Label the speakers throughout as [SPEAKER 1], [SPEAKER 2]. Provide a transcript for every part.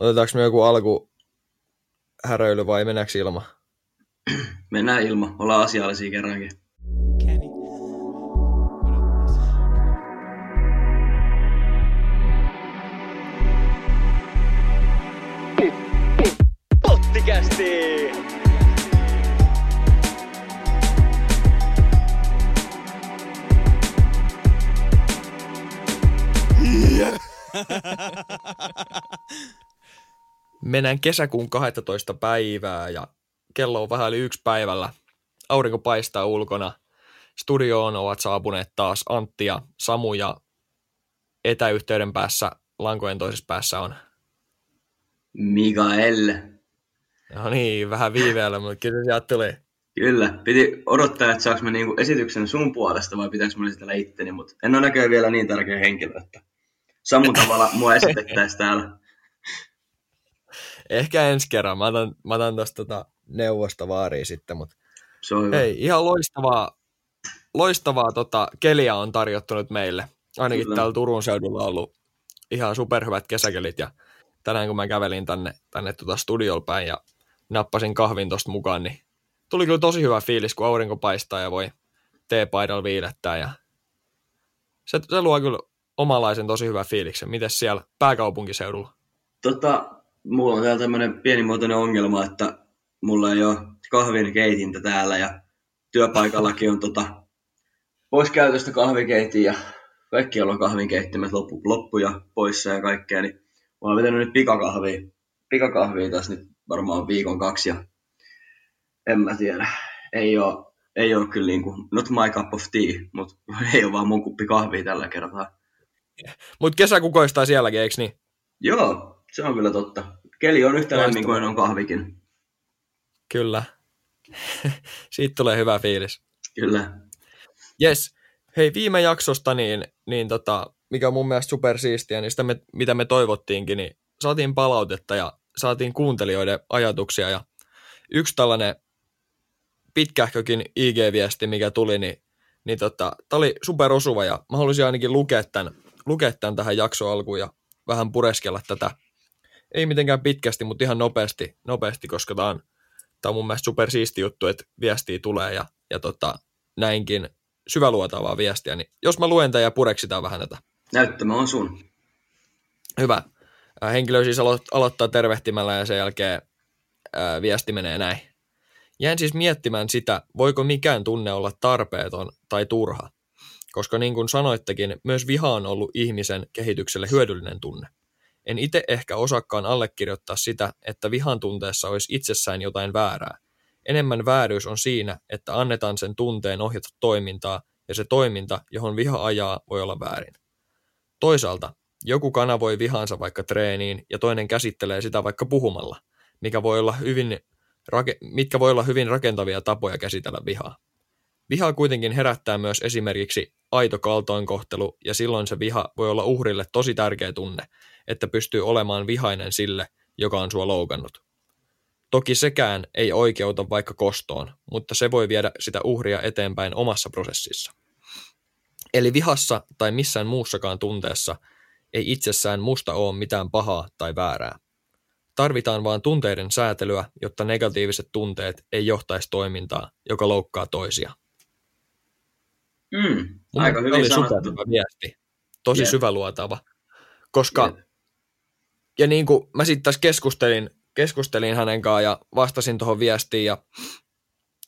[SPEAKER 1] Otetaanko me joku alku häröily vai mennäänkö ilma?
[SPEAKER 2] Mennään ilma, ollaan asiallisia kerrankin.
[SPEAKER 3] Kenny.
[SPEAKER 4] Pottikästi!
[SPEAKER 1] Mennään kesäkuun 12 päivää ja kello on vähän yli yksi päivällä. Aurinko paistaa ulkona. Studioon ovat saapuneet taas Antti ja Samu ja etäyhteyden päässä, lankojen toisessa päässä on
[SPEAKER 2] Mikael.
[SPEAKER 1] No niin, vähän viiveellä, mutta kyllä sieltä tuli.
[SPEAKER 2] Kyllä, piti odottaa, että saaks mä niinku esityksen sun puolesta vai pitääkö mä esitellä itteni, mutta en ole näköjään vielä niin tärkeä henkilö, että samun tavalla mua esitettäisiin täällä.
[SPEAKER 1] Ehkä ensi kerran. Mä otan, mä otan tosta tota neuvosta vaariin sitten, mutta
[SPEAKER 2] Se on hyvä.
[SPEAKER 1] hei, ihan loistavaa, loistavaa tota, keliä on tarjottu nyt meille. Ainakin
[SPEAKER 2] Kyllä.
[SPEAKER 1] täällä Turun seudulla on ollut ihan superhyvät kesäkelit ja tänään kun mä kävelin tänne, tänne tota studiolle päin ja nappasin kahvin tosta mukaan, niin tuli kyllä tosi hyvä fiilis, kun aurinko paistaa ja voi teepaidalla viilettää ja se, se luo kyllä omalaisen tosi hyvän fiiliksen. Mites siellä pääkaupunkiseudulla?
[SPEAKER 2] Tota, mulla on täällä tämmönen pienimuotoinen ongelma, että mulla ei ole kahvin keitintä täällä ja työpaikallakin on tota, pois käytöstä kahvikeitin ja kaikkialla on kahvinkeittimet loppu, loppuja poissa ja kaikkea, niin mä oon vetänyt nyt pikakahvia, pikakahvia tässä nyt varmaan viikon kaksi ja en mä tiedä, ei oo, ei oo kyllä niinku, not my cup of tea, mutta ei ole vaan mun kuppi kahvia tällä kertaa.
[SPEAKER 1] Mutta kesä kukoistaa sielläkin, eikö niin?
[SPEAKER 2] Joo, se on kyllä totta. Keli on yhtä lämmin kuin on kahvikin.
[SPEAKER 1] Kyllä. Siitä tulee hyvä fiilis.
[SPEAKER 2] Kyllä.
[SPEAKER 1] Yes. Hei, viime jaksosta, niin, niin tota, mikä on mun mielestä supersiistiä, niin sitä me, mitä me toivottiinkin, niin saatiin palautetta ja saatiin kuuntelijoiden ajatuksia. Ja yksi tällainen pitkähkökin IG-viesti, mikä tuli, niin, niin tota, tämä oli superosuva ja mä haluaisin ainakin lukea tämän, lukea tämän tähän jakso alkuun ja vähän pureskella tätä. Ei mitenkään pitkästi, mutta ihan nopeasti, nopeasti koska tämä on, tämä on mun mielestä supersiisti juttu, että viestiä tulee ja, ja tota, näinkin syväluotaavaa viestiä. Niin jos mä luen tämän ja pureksitaan vähän tätä.
[SPEAKER 2] Näyttämä on sun.
[SPEAKER 1] Hyvä. Henkilö siis alo- aloittaa tervehtimällä ja sen jälkeen ää, viesti menee näin. Jäin siis miettimään sitä, voiko mikään tunne olla tarpeeton tai turha. Koska niin kuin sanoittekin, myös viha on ollut ihmisen kehitykselle hyödyllinen tunne. En itse ehkä osakkaan allekirjoittaa sitä, että vihan tunteessa olisi itsessään jotain väärää. Enemmän vääryys on siinä, että annetaan sen tunteen ohjata toimintaa, ja se toiminta, johon viha ajaa, voi olla väärin. Toisaalta, joku kanavoi vihansa vaikka treeniin ja toinen käsittelee sitä vaikka puhumalla, mikä voi olla hyvin, rake- mitkä voi olla hyvin rakentavia tapoja käsitellä vihaa. Viha kuitenkin herättää myös esimerkiksi aito kaltoinkohtelu ja silloin se viha voi olla uhrille tosi tärkeä tunne, että pystyy olemaan vihainen sille, joka on sua loukannut. Toki sekään ei oikeuta vaikka kostoon, mutta se voi viedä sitä uhria eteenpäin omassa prosessissa. Eli vihassa tai missään muussakaan tunteessa ei itsessään musta ole mitään pahaa tai väärää. Tarvitaan vain tunteiden säätelyä, jotta negatiiviset tunteet ei johtaisi toimintaa, joka loukkaa toisia.
[SPEAKER 2] Mm, aika
[SPEAKER 1] mielestä
[SPEAKER 2] hyvin
[SPEAKER 1] oli
[SPEAKER 2] sanottu.
[SPEAKER 1] viesti. Tosi
[SPEAKER 2] Jep.
[SPEAKER 1] syväluotava. Koska,
[SPEAKER 2] Jep.
[SPEAKER 1] ja niin kuin mä sitten tässä keskustelin, keskustelin hänen kanssaan ja vastasin tuohon viestiin ja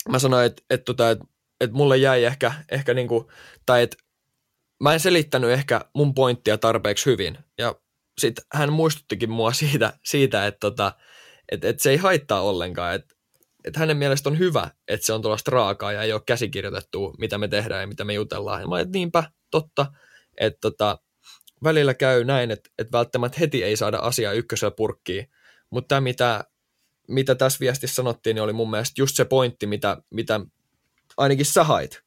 [SPEAKER 1] mä sanoin, että, että, tota, että, että mulle jäi ehkä, ehkä niin kuin, tai että mä en selittänyt ehkä mun pointtia tarpeeksi hyvin. Ja sitten hän muistuttikin mua siitä, siitä että, tota, että, että se ei haittaa ollenkaan, että, että hänen mielestä on hyvä, että se on tuollaista raakaa ja ei ole käsikirjoitettua, mitä me tehdään ja mitä me jutellaan. Ja mä että niinpä, totta, että tota, välillä käy näin, että, että välttämättä heti ei saada asiaa ykkösellä purkkiin, mutta tämä, mitä, mitä tässä viestissä sanottiin, niin oli mun mielestä just se pointti, mitä, mitä ainakin sä hait.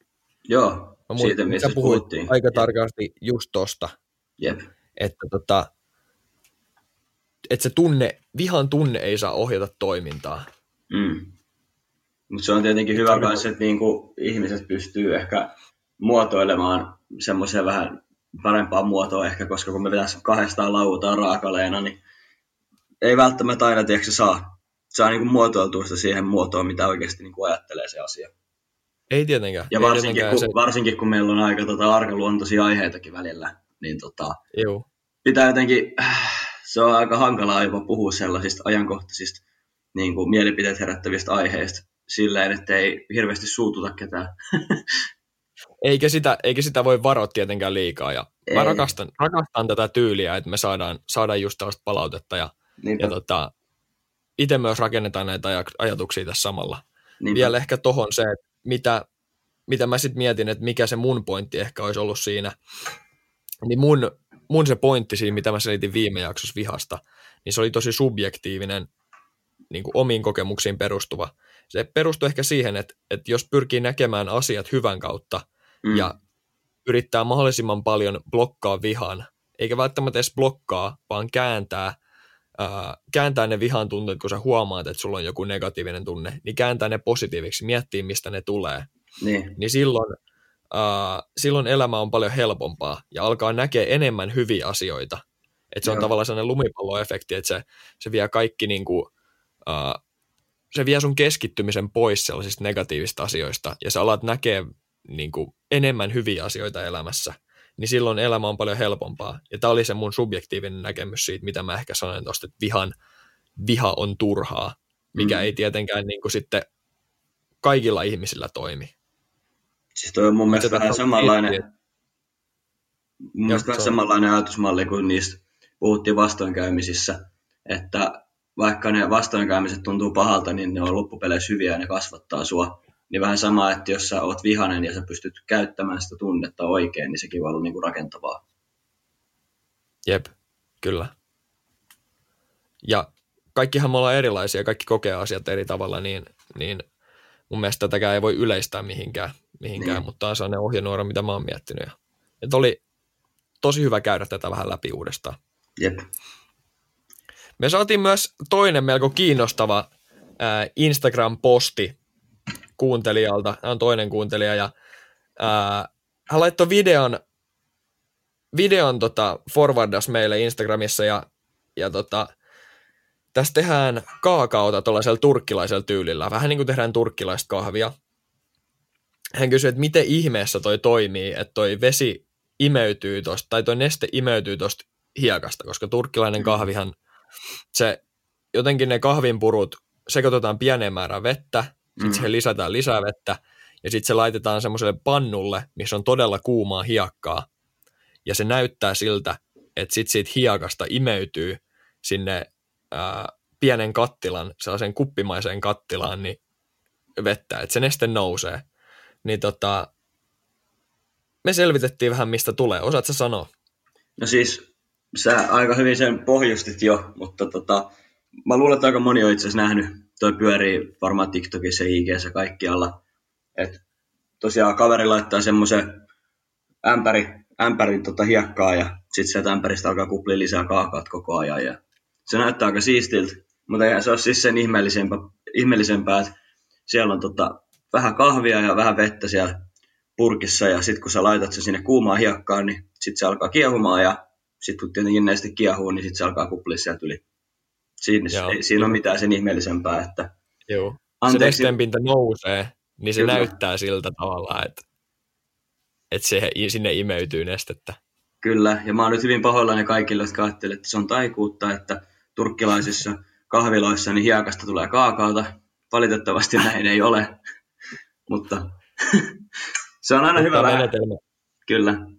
[SPEAKER 2] Joo,
[SPEAKER 1] Mä
[SPEAKER 2] siitä
[SPEAKER 1] muistan,
[SPEAKER 2] mistä
[SPEAKER 1] puhuit
[SPEAKER 2] puhuttiin.
[SPEAKER 1] aika tarkasti just tosta,
[SPEAKER 2] Jep.
[SPEAKER 1] että, tota, että se tunne, vihan tunne ei saa ohjata toimintaa.
[SPEAKER 2] Mm. Mutta se on tietenkin hyvä myös, että niinku ihmiset pystyy ehkä muotoilemaan semmoiseen vähän parempaa muotoa ehkä, koska kun me pitäisi kahdestaan lauutaan raakaleena, niin ei välttämättä aina tiedätkö, saa, saa niin kuin muotoiltua sitä siihen muotoon, mitä oikeasti niin kuin ajattelee se asia.
[SPEAKER 1] Ei tietenkään.
[SPEAKER 2] Ja
[SPEAKER 1] ei
[SPEAKER 2] varsinkin,
[SPEAKER 1] tietenkään
[SPEAKER 2] kun,
[SPEAKER 1] se,
[SPEAKER 2] varsinkin kun meillä on aika tota, arkaluontoisia aiheitakin välillä, niin tota,
[SPEAKER 1] juu.
[SPEAKER 2] pitää jotenkin, se on aika hankalaa jopa puhua sellaisista ajankohtaisista niin kuin mielipiteet herättävistä aiheista silleen, että ei hirveästi suututa ketään.
[SPEAKER 1] Eikä sitä, eikä sitä voi varoa tietenkään liikaa. Ja mä rakastan, rakastan tätä tyyliä, että me saadaan, saadaan just tällaista palautetta. Ja,
[SPEAKER 2] Niinpä,
[SPEAKER 1] ja tota, itse myös rakennetaan näitä aj- ajatuksia tässä samalla.
[SPEAKER 2] niinpä.
[SPEAKER 1] Vielä ehkä tohon se, että mitä, mitä mä sitten mietin, että mikä se mun pointti ehkä olisi ollut siinä. Niin mun, mun se pointti siinä, mitä mä selitin viime jaksossa vihasta, niin se oli tosi subjektiivinen, niin kuin omiin kokemuksiin perustuva. Se perustui ehkä siihen, että, että jos pyrkii näkemään asiat hyvän kautta
[SPEAKER 2] Mm.
[SPEAKER 1] ja yrittää mahdollisimman paljon blokkaa vihan, eikä välttämättä edes blokkaa, vaan kääntää, ää, kääntää ne vihan tunteet, kun sä huomaat, että sulla on joku negatiivinen tunne, niin kääntää ne positiiviksi, miettii, mistä ne tulee.
[SPEAKER 2] Niin,
[SPEAKER 1] Niin silloin, ää, silloin elämä on paljon helpompaa ja alkaa näkeä enemmän hyviä asioita. Että se on
[SPEAKER 2] Joo.
[SPEAKER 1] tavallaan sellainen lumipalloefekti, että se, se vie kaikki niin kuin, ää, se vie sun keskittymisen pois sellaisista negatiivisista asioista ja sä alat näkee niin kuin, enemmän hyviä asioita elämässä, niin silloin elämä on paljon helpompaa. Ja tämä oli se mun subjektiivinen näkemys siitä, mitä mä ehkä sanoin tuosta, että vihan, viha on turhaa, mikä
[SPEAKER 2] Mm.
[SPEAKER 1] ei tietenkään niin kuin, sitten kaikilla ihmisillä toimi.
[SPEAKER 2] siis toi on mun mielestä vähän samanlainen,
[SPEAKER 1] miettiä.
[SPEAKER 2] mun mielestä vähän samanlainen ajatusmalli kuin niistä puhuttiin vastoinkäymisissä, että vaikka ne vastoinkäymiset tuntuu pahalta, niin ne on loppupeleissä hyviä ja ne kasvattaa sua. Niin vähän sama, että jos sä oot vihanen ja sä pystyt käyttämään sitä tunnetta oikein, niin sekin voi olla niinku rakentavaa.
[SPEAKER 1] Jep, kyllä. Ja kaikkihan me ollaan erilaisia, kaikki kokee asiat eri tavalla, niin, niin mun mielestä tätäkään ei voi yleistää mihinkään, mihinkään
[SPEAKER 2] Niin.
[SPEAKER 1] mutta tämä on sellainen ohjenuora, mitä mä oon miettinyt. Ja, että oli tosi hyvä käydä tätä vähän läpi uudestaan.
[SPEAKER 2] Jep.
[SPEAKER 1] Me saatiin myös toinen melko kiinnostava ää, Instagram-posti kuuntelijalta. Hän on toinen kuuntelija ja ää, hän laittoi videon, videon tota, forwardas meille Instagramissa ja, ja tota, tässä tehdään kaakaota tuollaisella turkkilaisella tyylillä. Vähän niin kuin tehdään turkkilaista kahvia. Hän kysyi, että miten ihmeessä toi toimii, että toi vesi imeytyy tosta, tai toi neste imeytyy tosta hiekasta, koska turkkilainen
[SPEAKER 2] Mm.
[SPEAKER 1] kahvihan, se jotenkin ne kahvinpurut sekoitetaan pieneen määrään vettä, sitten
[SPEAKER 2] Mm.
[SPEAKER 1] siihen lisätään lisää vettä, ja sitten se laitetaan semmoiselle pannulle, missä on todella kuumaa hiekkaa, ja se näyttää siltä, että sitten siitä hiekasta imeytyy sinne ää, pienen kattilan, sellaisen kuppimaiseen kattilaan, niin vettä, että se neste nousee. Niin tota, me selvitettiin vähän, mistä tulee. Osaatko sanoa?
[SPEAKER 2] No siis, sä aika hyvin sen pohjustit jo, mutta tota, mä luulen, että aika moni on itse asiassa nähnyt. Toi pyörii varmaan TikTokissa ja IGssä kaikkialla. Et tosiaan kaveri laittaa semmoisen ämpäri, ämpärin tota hiekkaa ja sitten sieltä ämpäristä alkaa kuplia lisää kaakaat koko ajan. Ja se näyttää aika siistiltä, mutta se ole siis sen ihmeellisempää, ihmeellisempää että siellä on tota, vähän kahvia ja vähän vettä siellä purkissa ja sitten kun sä laitat se sinne kuumaan hiekkaan, niin sitten se alkaa kiehumaan ja sitten kun tietenkin neste kiehuu, niin sitten se alkaa kuplia sieltä yli. Siinä,
[SPEAKER 1] Joo.
[SPEAKER 2] ei siinä ole mitään sen ihmeellisempää, että
[SPEAKER 1] Joo. Se
[SPEAKER 2] anteeksi,
[SPEAKER 1] nesteen pinta nousee, niin se
[SPEAKER 2] Kyllä.
[SPEAKER 1] näyttää siltä tavalla, että, että se, sinne imeytyy nestettä.
[SPEAKER 2] kyllä, ja mä oon nyt hyvin pahoillani kaikille, jotka ajattelevat, että se on taikuutta, että turkkilaisissa kahviloissa niin hiekasta tulee kaakaota. Valitettavasti näin ei ole, mutta se on aina hyvä vähän, kyllä.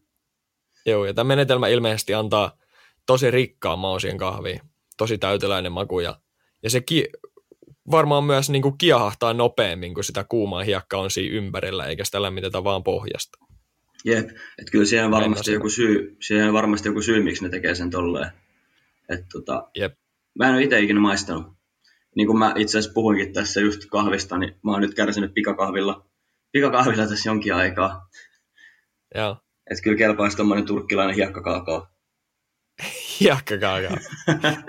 [SPEAKER 1] Joo, ja tämä menetelmä ilmeisesti antaa tosi rikkaan mausien kahviin, tosi täyteläinen maku, ja, ja se ki, varmaan myös niin kuin kiehahtaa nopeammin, kun sitä kuumaa hiekkaa on siinä ympärillä, eikä sitä lämmitetä vaan pohjasta.
[SPEAKER 2] Jep, että kyllä siihen
[SPEAKER 1] Mennä
[SPEAKER 2] varmasti joku syy, siihen varmasti joku syy, miksi ne tekee sen tolleen. Et tota,
[SPEAKER 1] Jep.
[SPEAKER 2] mä en ole itse ikinä maistanut. Niin kuin mä itse asiassa puhuinkin tässä just kahvista, niin mä oon nyt kärsinyt pikakahvilla, pikakahvilla tässä jonkin aikaa.
[SPEAKER 1] Joo,
[SPEAKER 2] Että kyllä kelpaisi tommonen turkkilainen hiekkakaakao.
[SPEAKER 1] hiekkakaakaa.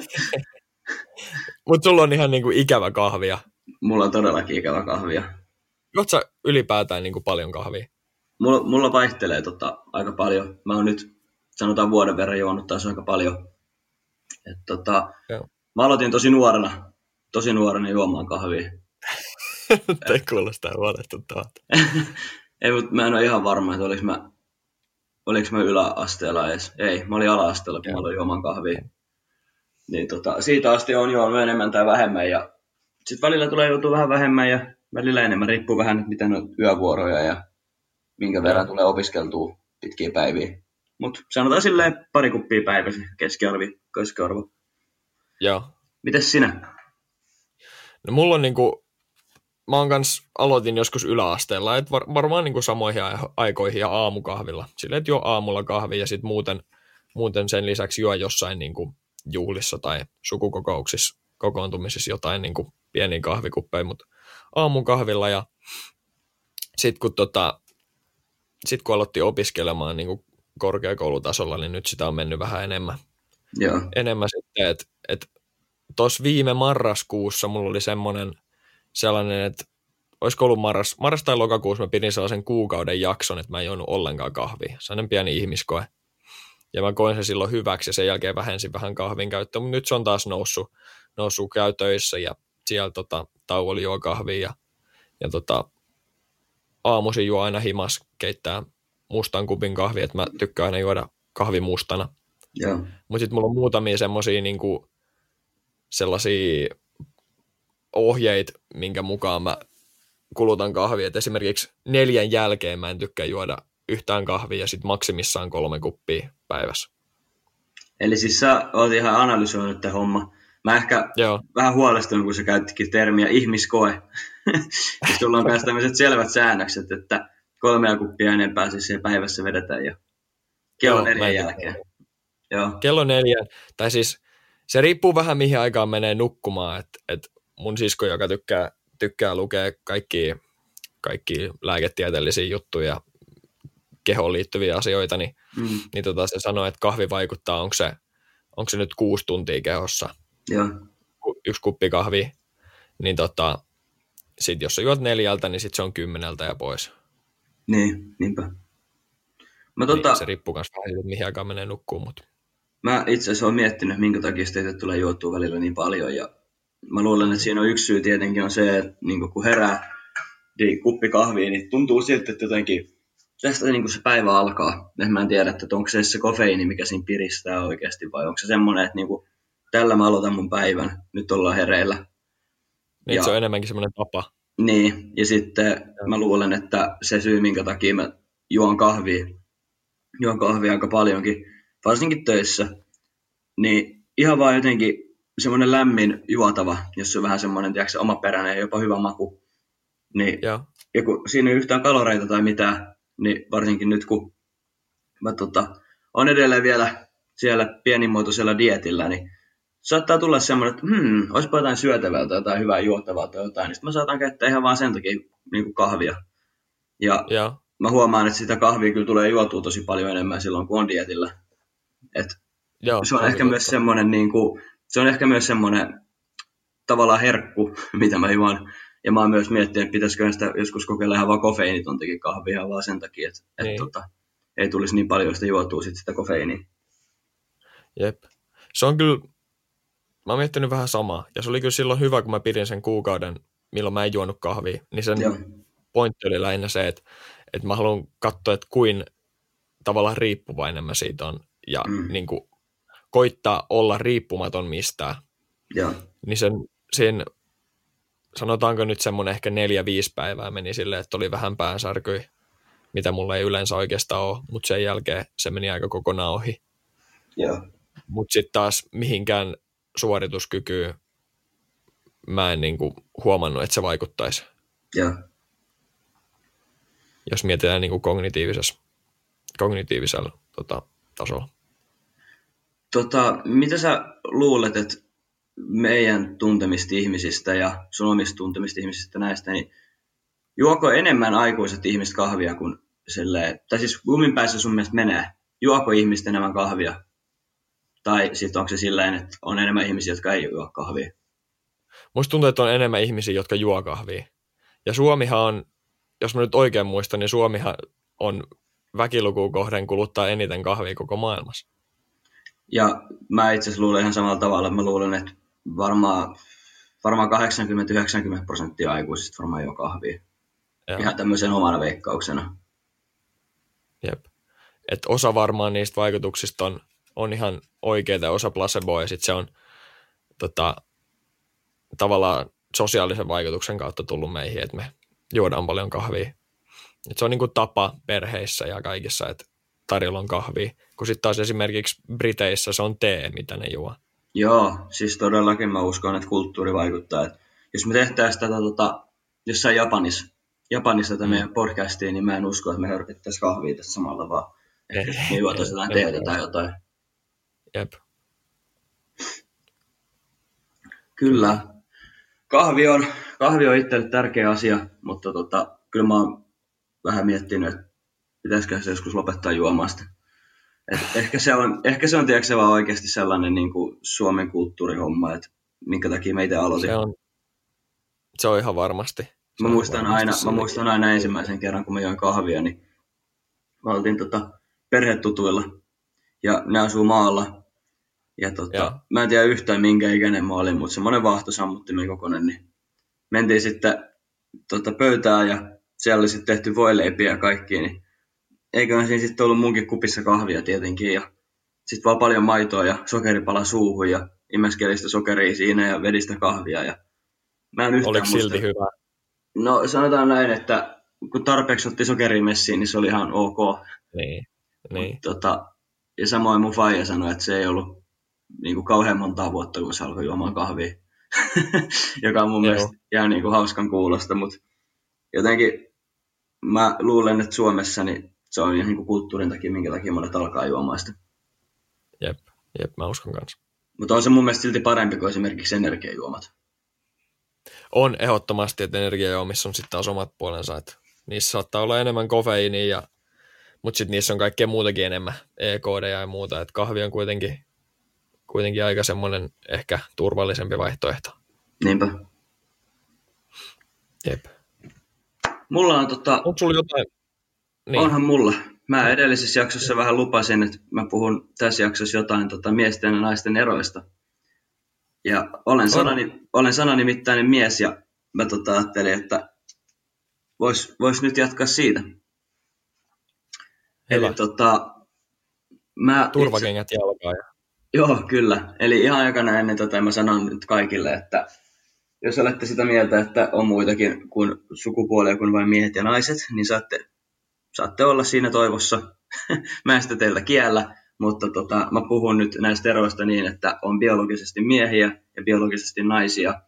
[SPEAKER 1] Mutta sulla on ihan niin kuin ikävä kahvia.
[SPEAKER 2] Mulla on todellakin ikävä kahvia.
[SPEAKER 1] Juot sä ylipäätään niin kuin paljon kahvia?
[SPEAKER 2] Mulla, mulla vaihtelee tota, aika paljon. Mä oon nyt sanotaan vuoden verran juonut taas aika paljon. Et tota,
[SPEAKER 1] Joo.
[SPEAKER 2] mä aloitin tosi nuorena, tosi nuorena juomaan kahvia.
[SPEAKER 1] Te kuulostaa huolestuttavalta.
[SPEAKER 2] Ei, mutta mä en ole ihan varma, että oliko mä, oliko mä yläasteella edes. Ei, mä olin ala-asteella, kun mä aloin juomaan kahvia. Niin tota, siitä asti on juonut enemmän tai vähemmän ja sitten välillä tulee joutua vähän vähemmän ja välillä enemmän. Riippuu vähän, miten on yövuoroja ja minkä verran tulee opiskeltua pitkiä päiviä. Mutta sanotaan silleen pari kuppia päivässä keskiarvi, keskiarvo.
[SPEAKER 1] Joo.
[SPEAKER 2] Mites sinä?
[SPEAKER 1] No mulla on niinku, mä oon kans aloitin joskus yläasteella, että var, varmaan niinku samoihin aikoihin ja aamukahvilla. Silleen, että juo aamulla kahvi ja sitten muuten, muuten sen lisäksi juo jossain niinku juhlissa tai sukukokouksissa, kokoontumisissa jotain niinku pieniä kahvikuppeja, mutta aamukahvilla ja sitten kun, tota, sit kun aloitti opiskelemaan niinku korkeakoulutasolla, niin nyt sitä on mennyt vähän enemmän.
[SPEAKER 2] Joo.
[SPEAKER 1] Enemmän sitten, että et, tuossa viime marraskuussa mulla oli semmoinen sellainen, että olisiko ollut marras, marras tai lokakuussa mä pidin sellaisen kuukauden jakson, että mä en juonut ollenkaan kahvia. Sellainen pieni ihmiskoe. Ja mä koin sen silloin hyväksi ja sen jälkeen vähensin vähän kahvin käyttöä, mutta nyt se on taas noussut, noussut käy töissä ja siellä tota, tauolla juo kahvia ja, ja tota, aamuisin juo aina himas keittää mustan kupin kahvia, että mä tykkään aina juoda kahvi mustana. Mutta sitten mulla on muutamia semmoisia niinku, sellaisia ohjeita, minkä mukaan mä kulutan kahvia. Et esimerkiksi neljän jälkeen mä en tykkää juoda yhtään kahvia ja sitten maksimissaan kolme kuppia päivässä.
[SPEAKER 2] Eli siis sä oot ihan analysoinut tämä homma. Mä ehkä Joo. vähän huolestunut, kun sä käyttikin termiä ihmiskoe. sulla on myös tämmöiset selvät säännökset, että kolmea kuppia enempää siis päivässä vedetään jo kello neljän jälkeen.
[SPEAKER 1] Joo. Kello neljän, tai siis se riippuu vähän mihin aikaan menee nukkumaan, että et mun sisko, joka tykkää, tykkää lukea kaikki, kaikki lääketieteellisiä juttuja, kehoon liittyviä asioita, niin, mm. niin tota, se sanoi, että kahvi vaikuttaa, onko se, onko se nyt kuusi tuntia kehossa,
[SPEAKER 2] Joo.
[SPEAKER 1] yksi kuppi kahvi, niin tota, sit jos sä juot neljältä, niin sit se on kymmeneltä ja pois.
[SPEAKER 2] Niin, niinpä.
[SPEAKER 1] Mä, tota, niin, se riippuu myös vähän mihin aikaan menee nukkuun. Mutta...
[SPEAKER 2] Mä itse asiassa olen miettinyt, minkä takia sitä tulee juottua välillä niin paljon. Ja mä luulen, että siinä on yksi syy tietenkin on se, että niin kun herää niin kuppi kahvia, niin tuntuu siltä, että jotenkin tästä niin se päivä alkaa. Mä en tiedä, että onko se se kofeiini, mikä siinä piristää oikeasti, vai onko se semmoinen, että niin kuin, tällä mä aloitan mun päivän, nyt ollaan hereillä.
[SPEAKER 1] Niin, ja, se on enemmänkin semmoinen tapa.
[SPEAKER 2] Niin, ja sitten ja. mä luulen, että se syy, minkä takia mä juon kahvia, juon kahvia aika paljonkin, varsinkin töissä, niin ihan vaan jotenkin semmoinen lämmin juotava, jos on vähän semmoinen, tiedätkö, omaperäinen ja jopa hyvä maku. Niin, ja. ja kun siinä ei yhtään kaloreita tai mitään, niin varsinkin nyt kun mä tota, on edelleen vielä siellä pienimuotoisella dietillä, niin saattaa tulla semmoinen, että hmm, olisipa jotain syötävää tai jotain hyvää juotavaa tai jotain, niin sitten mä saatan käyttää ihan vaan sen takia niin kuin kahvia. Ja, ja mä huomaan, että sitä kahvia kyllä tulee juotua tosi paljon enemmän silloin, kun on dietillä. Et Joo, se on, ehkä myös semmoinen, niin kuin, se on ehkä myös semmoinen tavallaan herkku, mitä mä juon. Ja mä oon myös miettinyt, että pitäisikö sitä joskus kokeilla ihan vaan kofeiinitontakin kahvia vaan sen takia, että niin. et, tota, ei tulisi niin paljon sitä juotua sit sitä kofeiiniä.
[SPEAKER 1] Jep. Se on kyllä, mä oon miettinyt vähän samaa. Ja se oli kyllä silloin hyvä, kun mä pidin sen kuukauden, milloin mä en juonut kahvia. Niin sen Joo. pointti oli lähinnä se, että, että mä haluan katsoa, että kuin tavallaan riippuvainen mä siitä on. Ja mm. niin kuin, koittaa olla riippumaton mistään.
[SPEAKER 2] Joo.
[SPEAKER 1] Niin sen, sen sanotaanko nyt semmoinen ehkä neljä, viisi päivää meni silleen, että oli vähän päänsärkyi, mitä mulla ei yleensä oikeastaan ole, mutta sen jälkeen se meni aika kokonaan ohi. Mutta sitten taas mihinkään suorituskykyyn mä en niinku huomannut, että se vaikuttaisi.
[SPEAKER 2] Joo.
[SPEAKER 1] Jos mietitään niinku kognitiivisessa, kognitiivisella tota, tasolla.
[SPEAKER 2] Tota, mitä sä luulet, että meidän tuntemista ihmisistä ja sun omista tuntemista ihmisistä näistä, niin juoko enemmän aikuiset ihmiset kahvia kuin silleen, tai siis kummin päässä sun mielestä menee? Juoko ihmiset enemmän kahvia? Tai sitten onko se silleen, että on enemmän ihmisiä, jotka ei juo kahvia?
[SPEAKER 1] Musta tuntuu, että on enemmän ihmisiä, jotka juo kahvia. Ja Suomihan on, jos mä nyt oikein muistan, niin Suomihan on väkilukuun kohden kuluttaa eniten kahvia koko maailmassa.
[SPEAKER 2] Ja mä itse asiassa luulen ihan samalla tavalla. Mä luulen, että varmaan, varmaan 80-90 prosenttia aikuisista varmaan jo kahvia.
[SPEAKER 1] Joo.
[SPEAKER 2] Ihan tämmöisen omana veikkauksena.
[SPEAKER 1] Jep. Et osa varmaan niistä vaikutuksista on, on ihan oikeita, osa placeboa, ja sitten se on tota, tavallaan sosiaalisen vaikutuksen kautta tullut meihin, että me juodaan paljon kahvia. Et se on niinku tapa perheissä ja kaikissa, että tarjolla on kahvia, kun sitten taas esimerkiksi Briteissä se on tee, mitä ne juo.
[SPEAKER 2] Joo, siis todellakin mä uskon, että kulttuuri vaikuttaa. Et jos me tehtäisiin tätä tota, jossain Japanissa, Japanissa tätä
[SPEAKER 1] Mm.
[SPEAKER 2] meidän podcastia, niin mä en usko, että me hörpittäisiin kahvia tässä samalla vaan. Me juotaisiin jotain teetä tai jotain.
[SPEAKER 1] Jep.
[SPEAKER 2] Kyllä. Kahvi on, kahvi on itselle tärkeä asia, mutta tota, kyllä mä oon vähän miettinyt, että pitäisikö se joskus lopettaa juomaan sitä. Et ehkä se on, ehkä se on tiedätkö, se vaan oikeasti sellainen niin kuin Suomen kulttuurihomma, että minkä takia meitä aloitin.
[SPEAKER 1] Se on, se on ihan varmasti. Se
[SPEAKER 2] Mä muistan,
[SPEAKER 1] varmasti
[SPEAKER 2] aina, mä muistan aina ensimmäisen kerran, kun mä join kahvia, niin mä oltiin tota perhetutuilla ja ne asuu maalla. Ja tota,
[SPEAKER 1] Joo.
[SPEAKER 2] mä en tiedä yhtään minkä ikäinen mä olin, mutta semmoinen vaahtosammuttimen kokoinen, niin mentiin sitten tota pöytään ja siellä oli sitten tehty voileipiä ja kaikki, niin eiköhän siinä sitten ollut munkin kupissa kahvia tietenkin ja sitten vaan paljon maitoa ja sokeripala suuhun ja imeskeli sitä sokeria siinä ja vedi sitä kahvia ja mä en yhtään
[SPEAKER 1] Oliko
[SPEAKER 2] muista-
[SPEAKER 1] silti hyvä?
[SPEAKER 2] No sanotaan näin, että kun tarpeeksi otti sokeria messiin, niin se oli ihan ok.
[SPEAKER 1] Niin. niin.
[SPEAKER 2] Tota, ja samoin mun faija sanoi, että se ei ollut niin kuin kauhean montaa vuotta, kun se alkoi juomaan kahvia. Joka on mun
[SPEAKER 1] Joo.
[SPEAKER 2] mielestä ihan niin kuin hauskan kuulosta, mutta jotenkin mä luulen, että Suomessa niin se on ihan niin kulttuurin takia, minkä takia monet alkaa juomaan sitä.
[SPEAKER 1] Jep. Jep, mä uskon kanssa.
[SPEAKER 2] Mutta on se mun mielestä silti parempi kuin esimerkiksi energiajuomat.
[SPEAKER 1] On ehdottomasti, että energiajuomissa on sitten taas omat puolensa, että niissä saattaa olla enemmän kofeiinia, ja, mutta sitten niissä on kaikkea muutakin enemmän, EKD ja muuta, että kahvi on kuitenkin, kuitenkin aika semmoinen ehkä turvallisempi vaihtoehto.
[SPEAKER 2] Niinpä.
[SPEAKER 1] Jep.
[SPEAKER 2] Mulla on tota,
[SPEAKER 1] Onko sulla jotain?
[SPEAKER 2] Niin. Onhan mulla. Mä edellisessä jaksossa vähän lupasin, että mä puhun tässä jaksossa jotain tota, miesten ja naisten eroista. Ja olen, sanani, olen sananimittäinen mies ja mä tota, ajattelin, että vois, vois nyt jatkaa siitä.
[SPEAKER 1] Hyvä.
[SPEAKER 2] Eli tota, mä
[SPEAKER 1] Turvakengät jalkaa. Ja...
[SPEAKER 2] Joo, kyllä. Eli ihan ekana ennen tätä mä sanon nyt kaikille, että jos olette sitä mieltä, että on muitakin kuin sukupuolia kuin vain miehet ja naiset, niin saatte, saatte olla siinä toivossa. mä en sitä teiltä kiellä, mutta tota, mä puhun nyt näistä eroista niin, että on biologisesti miehiä ja biologisesti naisia.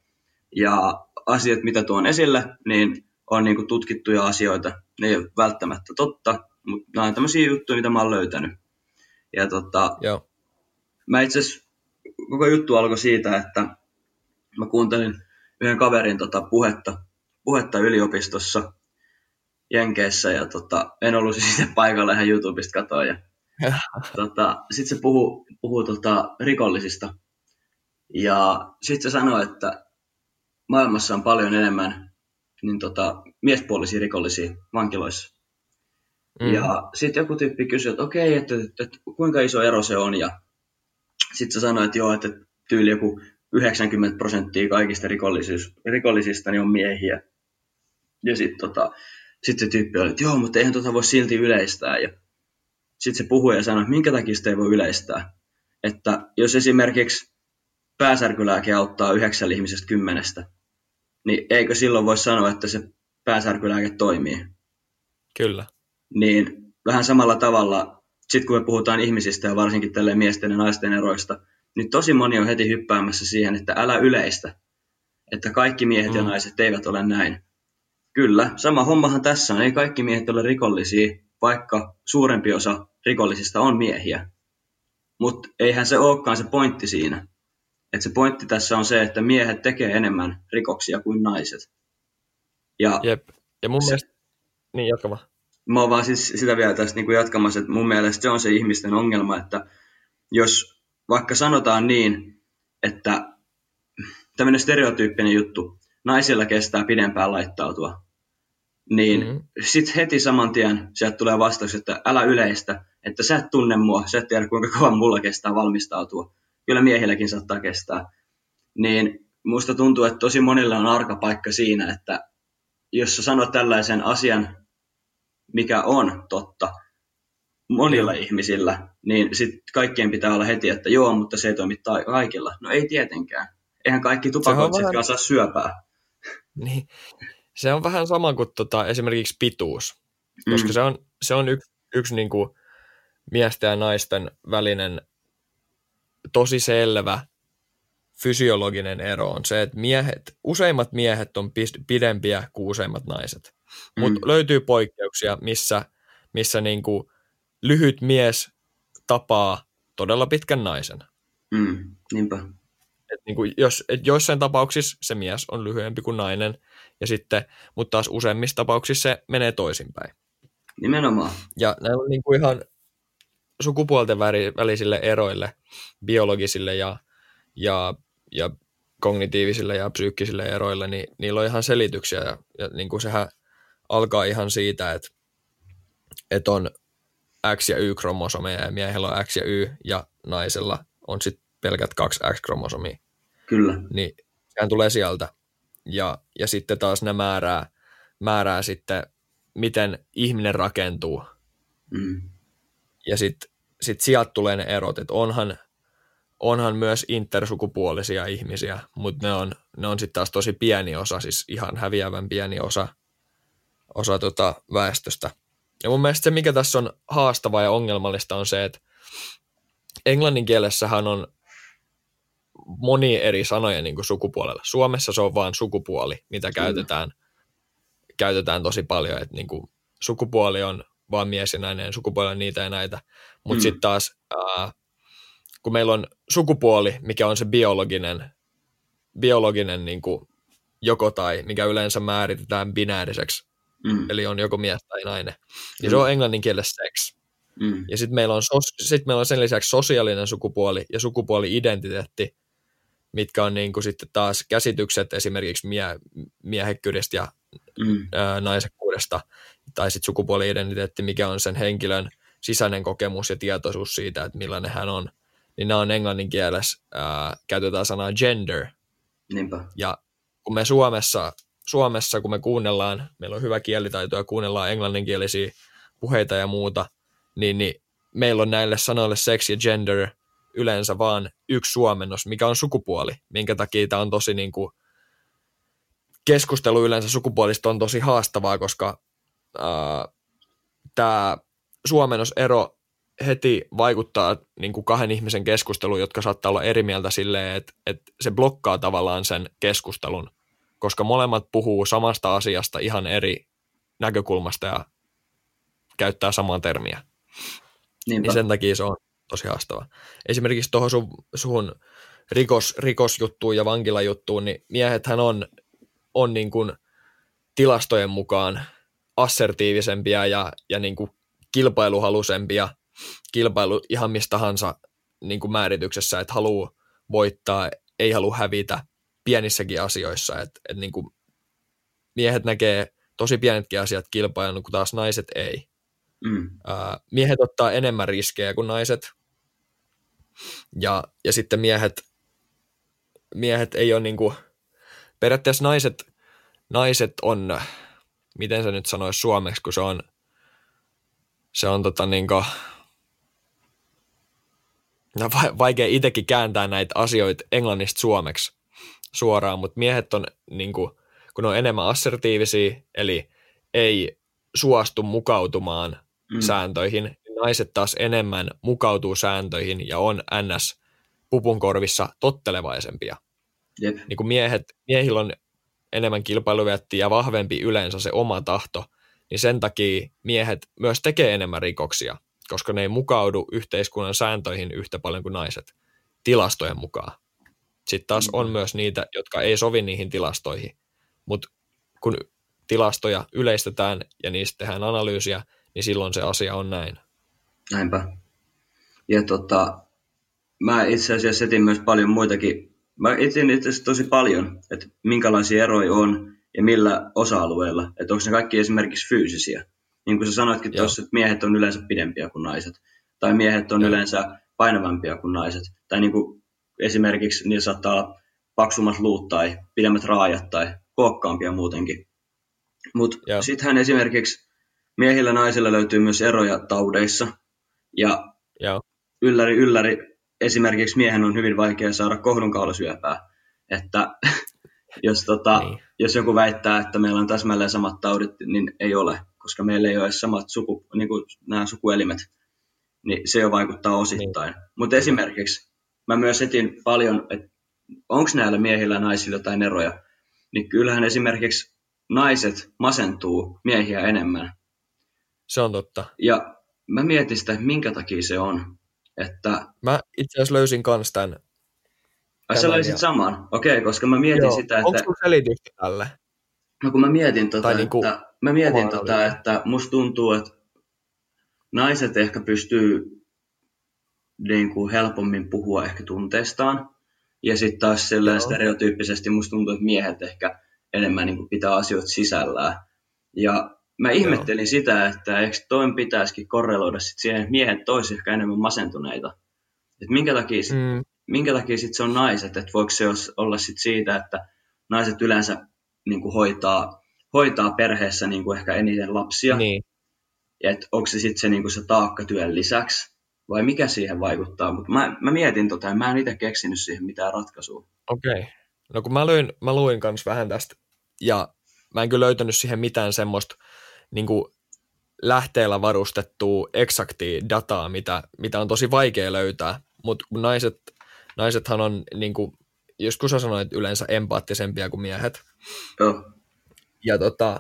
[SPEAKER 2] Ja asiat, mitä tuon esille, niin on niinku tutkittuja asioita. Ne ei ole välttämättä totta, mutta nämä on tämmöisiä juttuja, mitä mä oon löytänyt. Ja tota,
[SPEAKER 1] Joo.
[SPEAKER 2] mä itse koko juttu alkoi siitä, että mä kuuntelin yhden kaverin tota, puhetta, puhetta yliopistossa Jenkeissä ja tota, en ollut siis itse paikalla ihan YouTubesta katoa. Ja, tota, sitten se puhuu, puhuu tota, rikollisista. Ja sitten se sanoi, että maailmassa on paljon enemmän niin tota, miespuolisia rikollisia vankiloissa. Mm. Ja sitten joku tyyppi kysyi, että okei, että, että, että kuinka iso ero se on. Ja sitten se sanoi, että joo, että tyyli joku 90 prosenttia kaikista rikollisista niin on miehiä. Ja sitten tota, sit se tyyppi oli, että joo, mutta eihän tota voi silti yleistää. Ja sitten se puhui ja sanoi, että minkä takia sitä ei voi yleistää. Että jos esimerkiksi pääsärkylääke auttaa yhdeksän ihmisestä kymmenestä, niin eikö silloin voi sanoa, että se pääsärkylääke toimii?
[SPEAKER 1] Kyllä.
[SPEAKER 2] Niin vähän samalla tavalla, sitten kun me puhutaan ihmisistä ja varsinkin tälle miesten ja naisten eroista, niin tosi moni on heti hyppäämässä siihen, että älä yleistä, että kaikki miehet mm. ja naiset eivät ole näin. Kyllä, sama hommahan tässä on, ei kaikki miehet ole rikollisia, vaikka suurempi osa rikollisista on miehiä. Mutta eihän se olekaan se pointti siinä. Et se pointti tässä on se, että miehet tekee enemmän rikoksia kuin naiset.
[SPEAKER 1] Ja, Jep. ja mun se, mielestä, niin jatka vaan.
[SPEAKER 2] Mä oon vaan siis sitä vielä tästä niin kuin jatkamassa, että mun mielestä se on se ihmisten ongelma, että jos vaikka sanotaan niin, että tämmöinen stereotyyppinen juttu, naisilla kestää pidempään laittautua, niin mm-hmm. sitten heti saman tien sieltä tulee vastaus, että älä yleistä, että sä et tunne mua, sä et tiedä kuinka kauan mulla kestää valmistautua. Kyllä miehilläkin saattaa kestää. niin musta tuntuu, että tosi monilla on arka paikka siinä, että jos sä sanot tällaisen asian, mikä on totta monilla ihmisillä, niin sitten kaikkien pitää olla heti, että joo, mutta se ei toimi kaikilla. No ei tietenkään. Eihän kaikki tupakoitsijatkaan vähän... saa syöpää.
[SPEAKER 1] Niin. Se on vähän sama kuin tota, esimerkiksi pituus, koska mm. se on, se on yksi, yksi niin kuin miesten ja naisten välinen tosi selvä fysiologinen ero on se, että miehet, useimmat miehet on pidempiä kuin useimmat naiset. Mm. Mutta löytyy poikkeuksia, missä, missä niin kuin lyhyt mies tapaa todella pitkän naisen.
[SPEAKER 2] Mm. Niinpä.
[SPEAKER 1] Et niin kuin jos, et joissain tapauksissa se mies on lyhyempi kuin nainen, ja sitten, mutta taas useimmissa tapauksissa se menee toisinpäin.
[SPEAKER 2] Nimenomaan.
[SPEAKER 1] Ja nämä on niin kuin ihan sukupuolten välisille eroille, biologisille ja, ja, ja kognitiivisille ja psyykkisille eroille, niin niillä on ihan selityksiä. Ja, ja niin kuin sehän alkaa ihan siitä, että, että on X- ja Y-kromosomeja, ja miehellä on X ja Y, ja naisella on sitten pelkät kaksi X-kromosomia.
[SPEAKER 2] Kyllä.
[SPEAKER 1] Niin sehän tulee sieltä. Ja, ja sitten taas ne määrää, määrää sitten, miten ihminen rakentuu.
[SPEAKER 2] Mm.
[SPEAKER 1] Ja sitten sit sieltä tulee ne erot, että onhan, onhan myös intersukupuolisia ihmisiä, mutta ne on, ne on sitten taas tosi pieni osa, siis ihan häviävän pieni osa, osa tota väestöstä. Ja mun mielestä se, mikä tässä on haastavaa ja ongelmallista, on se, että englannin kielessähän on moni eri sanoja niin kuin sukupuolella. Suomessa se on vain sukupuoli, mitä käytetään, käytetään tosi paljon, että niin kuin sukupuoli on vaan mies ja nainen, sukupuoli on niitä ja näitä. Mutta mm. sitten taas, ää, kun meillä on sukupuoli, mikä on se biologinen, biologinen niin kuin joko tai, mikä yleensä määritetään binääriseksi, mm. eli on joko mies tai nainen, niin mm. se on englannin kielessä sex. Mm. Ja sitten meillä, on sit meillä on sen lisäksi sosiaalinen sukupuoli ja sukupuoli-identiteetti, mitkä on niin kuin sitten taas käsitykset esimerkiksi mie- miehekkyydestä ja mm. ää, naisekkuudesta, tai sitten sukupuoli-identiteetti, mikä on sen henkilön sisäinen kokemus ja tietoisuus siitä, että millainen hän on, niin nämä on englannin kielessä, ää, käytetään sanaa gender.
[SPEAKER 2] Niinpä.
[SPEAKER 1] Ja kun me Suomessa, Suomessa, kun me kuunnellaan, meillä on hyvä kielitaito ja kuunnellaan englanninkielisiä puheita ja muuta, niin, niin meillä on näille sanoille sex ja gender yleensä vaan yksi suomennos, mikä on sukupuoli, minkä takia tämä on tosi niin kuin, keskustelu yleensä sukupuolista on tosi haastavaa, koska äh, tämä suomennosero heti vaikuttaa niin kuin kahden ihmisen keskusteluun, jotka saattaa olla eri mieltä silleen, että, että se blokkaa tavallaan sen keskustelun, koska molemmat puhuu samasta asiasta ihan eri näkökulmasta ja käyttää samaa termiä. Niinpä. Niin sen takia se on tosi haastava. Esimerkiksi tuohon sun, sun rikos, rikosjuttuun ja vankilajuttuun, niin miehethän on, on niin kuin tilastojen mukaan assertiivisempia ja, ja niin kuin kilpailuhalusempia kilpailu ihan mistä tahansa niin kuin määrityksessä, että haluaa voittaa, ei halua hävitä pienissäkin asioissa, että, että niin kuin miehet näkee tosi pienetkin asiat kilpailun, kun taas naiset ei. Mm. miehet ottaa enemmän riskejä kuin naiset, ja, ja sitten miehet, miehet ei ole niin kuin, periaatteessa naiset, naiset on, miten se nyt sanoisi suomeksi, kun se on, se on tota niin kuin, no vaikea itsekin kääntää näitä asioita englannista suomeksi suoraan, mutta miehet on niin kuin, kun on enemmän assertiivisia, eli ei suostu mukautumaan mm. sääntöihin, naiset taas enemmän mukautuu sääntöihin ja on ns. pupunkorvissa tottelevaisempia.
[SPEAKER 2] Jep.
[SPEAKER 1] Niin kuin miehet, miehillä on enemmän kilpailuvetti ja vahvempi yleensä se oma tahto, niin sen takia miehet myös tekee enemmän rikoksia, koska ne ei mukaudu yhteiskunnan sääntöihin yhtä paljon kuin naiset, tilastojen mukaan. Sitten taas on myös niitä, jotka ei sovi niihin tilastoihin, mutta kun tilastoja yleistetään ja niistä tehdään analyysiä, niin silloin se asia on näin.
[SPEAKER 2] Näinpä. Ja tota, mä itse asiassa etin myös paljon muitakin. Mä etsin itse asiassa tosi paljon, että minkälaisia eroja on ja millä osa-alueilla. Että onko ne kaikki esimerkiksi fyysisiä. Niin kuin sä sanoitkin tuossa, että miehet on yleensä pidempiä kuin naiset. Tai miehet on Joo. yleensä painavampia kuin naiset. Tai niin kuin esimerkiksi niillä saattaa olla paksummat luut tai pidemmät raajat tai kookkaampia muutenkin. Mutta sittenhän esimerkiksi miehillä ja naisilla löytyy myös eroja taudeissa. Ja
[SPEAKER 1] Joo.
[SPEAKER 2] ylläri ylläri, esimerkiksi miehen on hyvin vaikea saada kohdunkaulosyöpää. Että jos, tota,
[SPEAKER 1] Niin.
[SPEAKER 2] jos joku väittää, että meillä on täsmälleen samat taudit, niin ei ole, koska meillä ei ole edes samat suku, niin kuin nämä sukuelimet. Niin se jo vaikuttaa osittain. Niin. Mutta esimerkiksi mä myös etin paljon, että onko näillä miehillä ja naisilla jotain eroja. Niin kyllähän esimerkiksi naiset masentuu miehiä enemmän.
[SPEAKER 1] Se on totta.
[SPEAKER 2] Ja mä mietin sitä, että minkä takia se on. Että
[SPEAKER 1] Mä itse asiassa löysin kans tämän.
[SPEAKER 2] Ai sä löysit
[SPEAKER 1] ja-
[SPEAKER 2] saman? Okei, okay, koska mä mietin
[SPEAKER 1] Joo.
[SPEAKER 2] sitä,
[SPEAKER 1] Onko
[SPEAKER 2] että...
[SPEAKER 1] sulla selitystä tälle?
[SPEAKER 2] No kun mä mietin tota,
[SPEAKER 1] niinku
[SPEAKER 2] että, mä mietin tota, että musta tuntuu, että naiset ehkä pystyy niin kuin helpommin puhua ehkä tunteestaan. Ja sitten taas
[SPEAKER 1] Joo.
[SPEAKER 2] stereotyyppisesti musta tuntuu, että miehet ehkä enemmän niin kuin pitää asioita sisällään. Ja mä ihmettelin sitä, että eikö toin pitäisikin korreloida sit siihen, että miehet olisi ehkä enemmän masentuneita. Että minkä takia, sit,
[SPEAKER 1] Mm,
[SPEAKER 2] minkä takia sit se on naiset, että voiko se olla sit siitä, että naiset yleensä niin kuin hoitaa, hoitaa perheessä niin kuin ehkä eniten lapsia,
[SPEAKER 1] niin.
[SPEAKER 2] että onko se sitten se, niin kuin se taakka työn lisäksi, vai mikä siihen vaikuttaa. Mutta mä, mä mietin tota, ja mä en itse keksinyt siihen mitään ratkaisua.
[SPEAKER 1] Okei. Okay. No kun mä luin, mä luin kans vähän tästä, ja mä en kyllä löytänyt siihen mitään semmoista niin kuin lähteellä varustettua eksaktia dataa, mitä, mitä on tosi vaikea löytää, mutta naiset, naisethan on, niin kuin, joskus sä sanoit, yleensä empaattisempia kuin miehet,
[SPEAKER 2] Joo,
[SPEAKER 1] ja tota,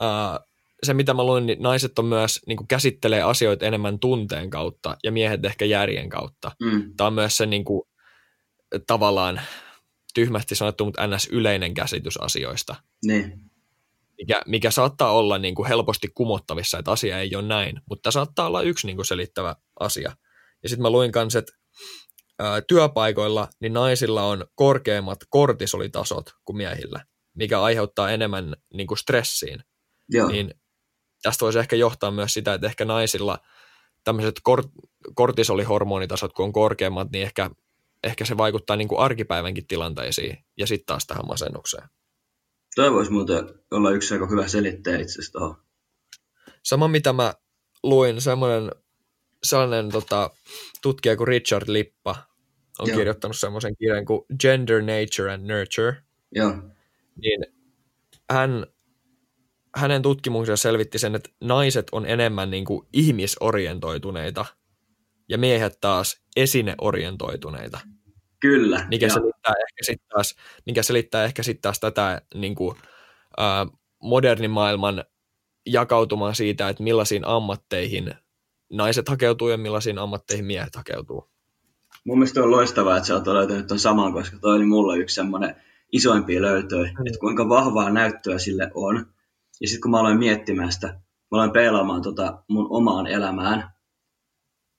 [SPEAKER 1] ää, se mitä mä luin, niin naiset on myös, niin kuin käsittelee asioita enemmän tunteen kautta, ja miehet ehkä järjen kautta.
[SPEAKER 2] mm,
[SPEAKER 1] Tämä on myös se niin kuin, tavallaan tyhmästi sanottu, mutta ns. yleinen käsitys asioista,
[SPEAKER 2] niin,
[SPEAKER 1] mikä, mikä saattaa olla niin kuin helposti kumottavissa, että asia ei ole näin, mutta saattaa olla yksi niin kuin selittävä asia. Ja sitten mä luin kanssa, että ää, työpaikoilla niin naisilla on korkeammat kortisolitasot kuin miehillä, mikä aiheuttaa enemmän niin kuin stressiin.
[SPEAKER 2] joo,
[SPEAKER 1] Niin tästä voisi ehkä johtaa myös sitä, että ehkä naisilla tämmöiset kor- kortisolihormonitasot, kun on korkeammat, niin ehkä, ehkä se vaikuttaa niin kuin arkipäivänkin tilanteisiin ja sitten taas tähän masennukseen.
[SPEAKER 2] Toi voisi muuten olla yksi aika hyvä selittäjä itse asiassa tuohon.
[SPEAKER 1] Sama mitä mä luin, semmoinen sellainen tota, tutkija kuin Richard Lippa on
[SPEAKER 2] Joo.
[SPEAKER 1] kirjoittanut semmoisen kirjan kuin Gender, Nature and Nurture,
[SPEAKER 2] Joo,
[SPEAKER 1] niin hän, hänen tutkimuksensa selvitti sen, että naiset on enemmän niin kuin ihmisorientoituneita ja miehet taas esineorientoituneita,
[SPEAKER 2] kyllä.
[SPEAKER 1] mikä selittää ehkä sitten taas, mikä selittää ehkä sit taas tätä niin kuin, ää, modernin maailman jakautumaan siitä, että millaisiin ammatteihin naiset hakeutuu ja millaisiin ammatteihin miehet hakeutuu.
[SPEAKER 2] mun mielestä on loistavaa, että sä oot löytänyt ton saman, koska toi oli mulle yksi semmoinen isoimpia löytöjä,
[SPEAKER 1] Mm.
[SPEAKER 2] että kuinka vahvaa näyttöä sille on. Ja sitten kun mä aloin miettimään sitä, mä aloin peilaamaan tota mun omaan elämään,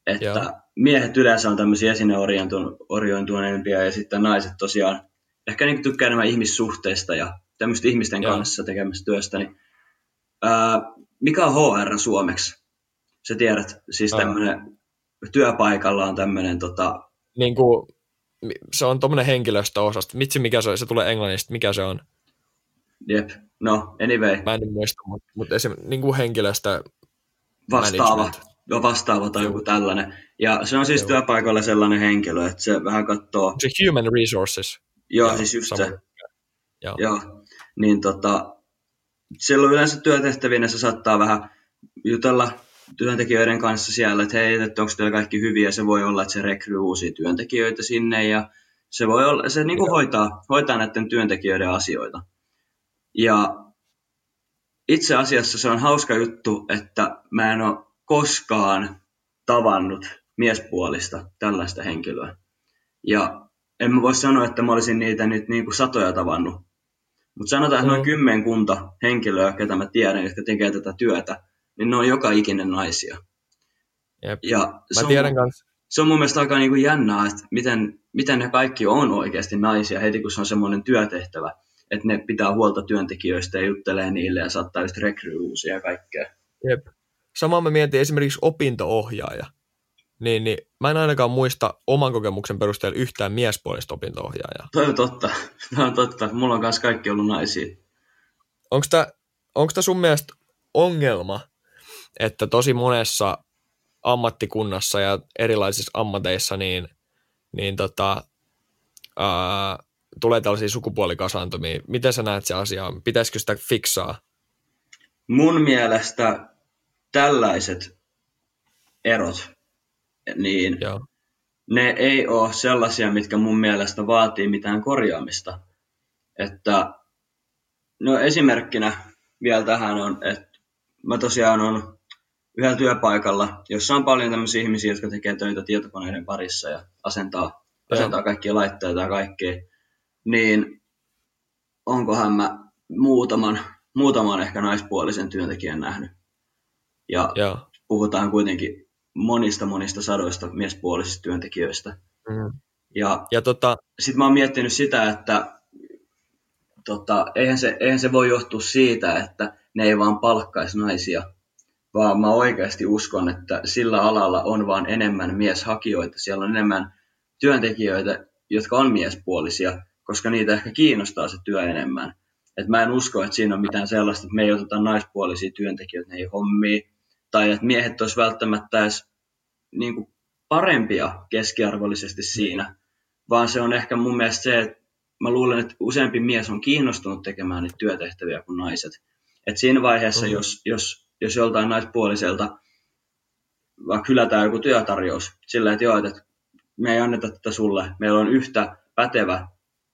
[SPEAKER 2] että
[SPEAKER 1] Joo.
[SPEAKER 2] miehet yleensä on tämmöisiä esineorientoituneempia ja sitten naiset tosiaan ehkä niin tykkää enemmän ihmissuhteista ja tämmöistä ihmisten
[SPEAKER 1] Joo.
[SPEAKER 2] kanssa tekemästä työstä. Niin, ää, mikä on HR suomeksi? Sä tiedät, siis tämmöinen työpaikalla on tämmöinen tota,
[SPEAKER 1] Niin kuin, se on tuommoinen henkilöstöosasto. Mitsi mikä se on, se tulee englannista, mikä se on?
[SPEAKER 2] Jep. No, anyway,
[SPEAKER 1] Mä en muista, mutta, mutta esim. Niin kuin henkilöstö,
[SPEAKER 2] vastaava.
[SPEAKER 1] management.
[SPEAKER 2] Vastaava tai joku tällainen. Ja se on siis
[SPEAKER 1] Joo.
[SPEAKER 2] työpaikalla sellainen henkilö, että se vähän katsoo,
[SPEAKER 1] se human resources.
[SPEAKER 2] joo,
[SPEAKER 1] Joo,
[SPEAKER 2] siis just
[SPEAKER 1] sama.
[SPEAKER 2] se,
[SPEAKER 1] Joo.
[SPEAKER 2] joo, niin tota, silloin yleensä työtehtävinä se saattaa vähän jutella työntekijöiden kanssa siellä, että hei, että onko teillä kaikki hyviä, se voi olla, että se rekryy uusia työntekijöitä sinne ja se voi olla, se niin kuin hoitaa, hoitaa näiden työntekijöiden asioita. Ja itse asiassa se on hauska juttu, että mä en ole koskaan tavannut miespuolista tällaista henkilöä. Ja en mä voi sanoa, että mä olisin niitä nyt niin kuin satoja tavannut. Mutta sanotaan, että noin
[SPEAKER 1] Mm.
[SPEAKER 2] kymmenkunta henkilöä, ketä mä tiedän, jotka tekee tätä työtä, niin ne on joka ikinen naisia.
[SPEAKER 1] Jep.
[SPEAKER 2] Ja se
[SPEAKER 1] Mä
[SPEAKER 2] on,
[SPEAKER 1] tiedän kans,
[SPEAKER 2] se on mun mielestä aika niin kuin jännää, että miten, miten ne kaikki on oikeasti naisia heti, kun se on semmoinen työtehtävä. Että ne pitää huolta työntekijöistä ja juttelee niille ja saattaa just rekryy uusia ja kaikkea.
[SPEAKER 1] jep. Sama mä mietin esimerkiksi opinto-ohjaaja. niin, niin mä en ainakaan muista oman kokemuksen perusteella yhtään miespuolista opinto-ohjaajaa.
[SPEAKER 2] Toi on totta. Toi on totta. Mulla on kanssa kaikki ollut naisia.
[SPEAKER 1] Onko tämä onko sun mielestä ongelma, että tosi monessa ammattikunnassa ja erilaisissa ammateissa niin, niin tota, ää, tulee tällaisia sukupuolikasaantumia. Miten sä näet se asia? Pitäisikö sitä fiksaa?
[SPEAKER 2] Mun mielestä tällaiset erot, niin
[SPEAKER 1] Joo.
[SPEAKER 2] ne ei ole sellaisia, mitkä mun mielestä vaatii mitään korjaamista. Että, no esimerkkinä vielä tähän on, että mä tosiaan on yhdellä työpaikalla, jossa on paljon tämmöisiä ihmisiä, jotka tekee töitä tietokoneiden parissa ja asentaa, asentaa kaikkia laitteita ja kaikkea, niin onkohan mä muutaman, muutaman ehkä naispuolisen työntekijän nähnyt. Ja
[SPEAKER 1] Joo.
[SPEAKER 2] puhutaan kuitenkin monista monista sadoista miespuolisista työntekijöistä.
[SPEAKER 1] Mm.
[SPEAKER 2] Ja
[SPEAKER 1] Ja tota,
[SPEAKER 2] sitten mä oon miettinyt sitä, että tota, eihän, se, eihän se voi johtua siitä, että ne ei vaan palkkaisi naisia, vaan mä oikeasti uskon, että sillä alalla on vaan enemmän mieshakijoita. Siellä on enemmän työntekijöitä, jotka on miespuolisia, koska niitä ehkä kiinnostaa se työ enemmän. Et mä en usko, että siinä on mitään sellaista, että me ei oteta naispuolisia työntekijöitä näihin hommiin, tai että miehet olisi välttämättä edes niin kuin parempia keskiarvollisesti siinä, vaan se on ehkä mun mielestä se, että mä luulen, että useampi mies on kiinnostunut tekemään niitä työtehtäviä kuin naiset. Et siinä vaiheessa,
[SPEAKER 1] Mhm.
[SPEAKER 2] jos, jos, jos joltain naispuoliselta vaikka hylätään joku työtarjous sillä, että joo, että me ei anneta tätä sulle, meillä on yhtä pätevä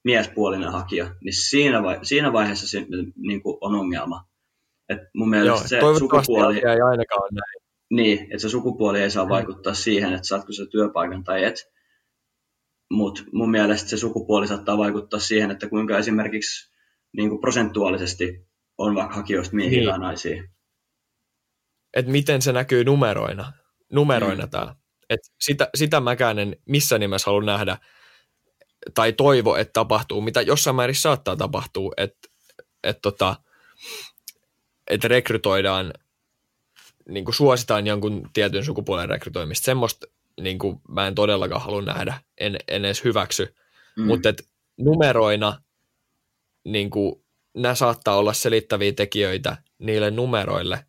[SPEAKER 2] miespuolinen hakija, niin siinä, vai, siinä vaiheessa se niin kuin on ongelma. Et mun mielestä
[SPEAKER 1] joo,
[SPEAKER 2] se sukupuoli,
[SPEAKER 1] ei ainakaan näin.
[SPEAKER 2] niin, että se sukupuoli ei saa
[SPEAKER 1] Mm.
[SPEAKER 2] vaikuttaa siihen, että saatko se työpaikan tai et. Mutta mun mielestä se sukupuoli saattaa vaikuttaa siihen, että kuinka esimerkiksi niin kuin prosentuaalisesti on vaikka hakijoista miehiä
[SPEAKER 1] Niin.
[SPEAKER 2] tai naisia.
[SPEAKER 1] Että miten se näkyy numeroina, numeroina
[SPEAKER 2] Mm.
[SPEAKER 1] mm. täällä. Et sitä, sitä mäkään en missä nimessä halua nähdä tai toivo, että tapahtuu, mitä jossain määrin saattaa tapahtua, että et tota, et rekrytoidaan, niin kuin suositaan jonkun tietyn sukupuolen rekrytoimista. Semmoista niin kuin mä en todellakaan halua nähdä, en, en edes hyväksy.
[SPEAKER 2] Mm.
[SPEAKER 1] Mutta numeroina niin kuin, nämä saattaa olla selittäviä tekijöitä niille numeroille,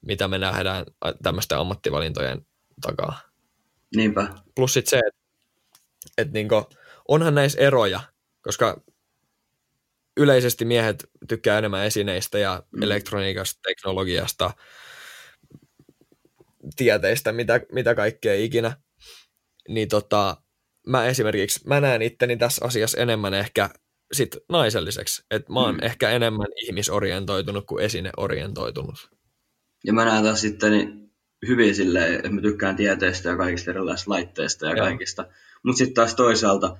[SPEAKER 1] mitä me nähdään ä, tämmöisten ammattivalintojen takaa.
[SPEAKER 2] Niinpä.
[SPEAKER 1] Plus sit se, että et niinku, onhan näissä eroja, koska yleisesti miehet tykkää enemmän esineistä ja
[SPEAKER 2] Mm.
[SPEAKER 1] elektroniikasta, teknologiasta, tieteistä, mitä, mitä kaikkea ikinä. Niin tota, mä esimerkiksi, mä näen itteni tässä asiassa enemmän ehkä sit naiselliseksi. Että mä oon
[SPEAKER 2] Mm.
[SPEAKER 1] ehkä enemmän ihmisorientoitunut kuin esineorientoitunut.
[SPEAKER 2] Ja mä näen taas sitten niin hyvin silleen, että mä tykkään tieteestä ja kaikista erilaisista laitteista ja
[SPEAKER 1] Joo.
[SPEAKER 2] kaikista. Mutta sitten taas toisaalta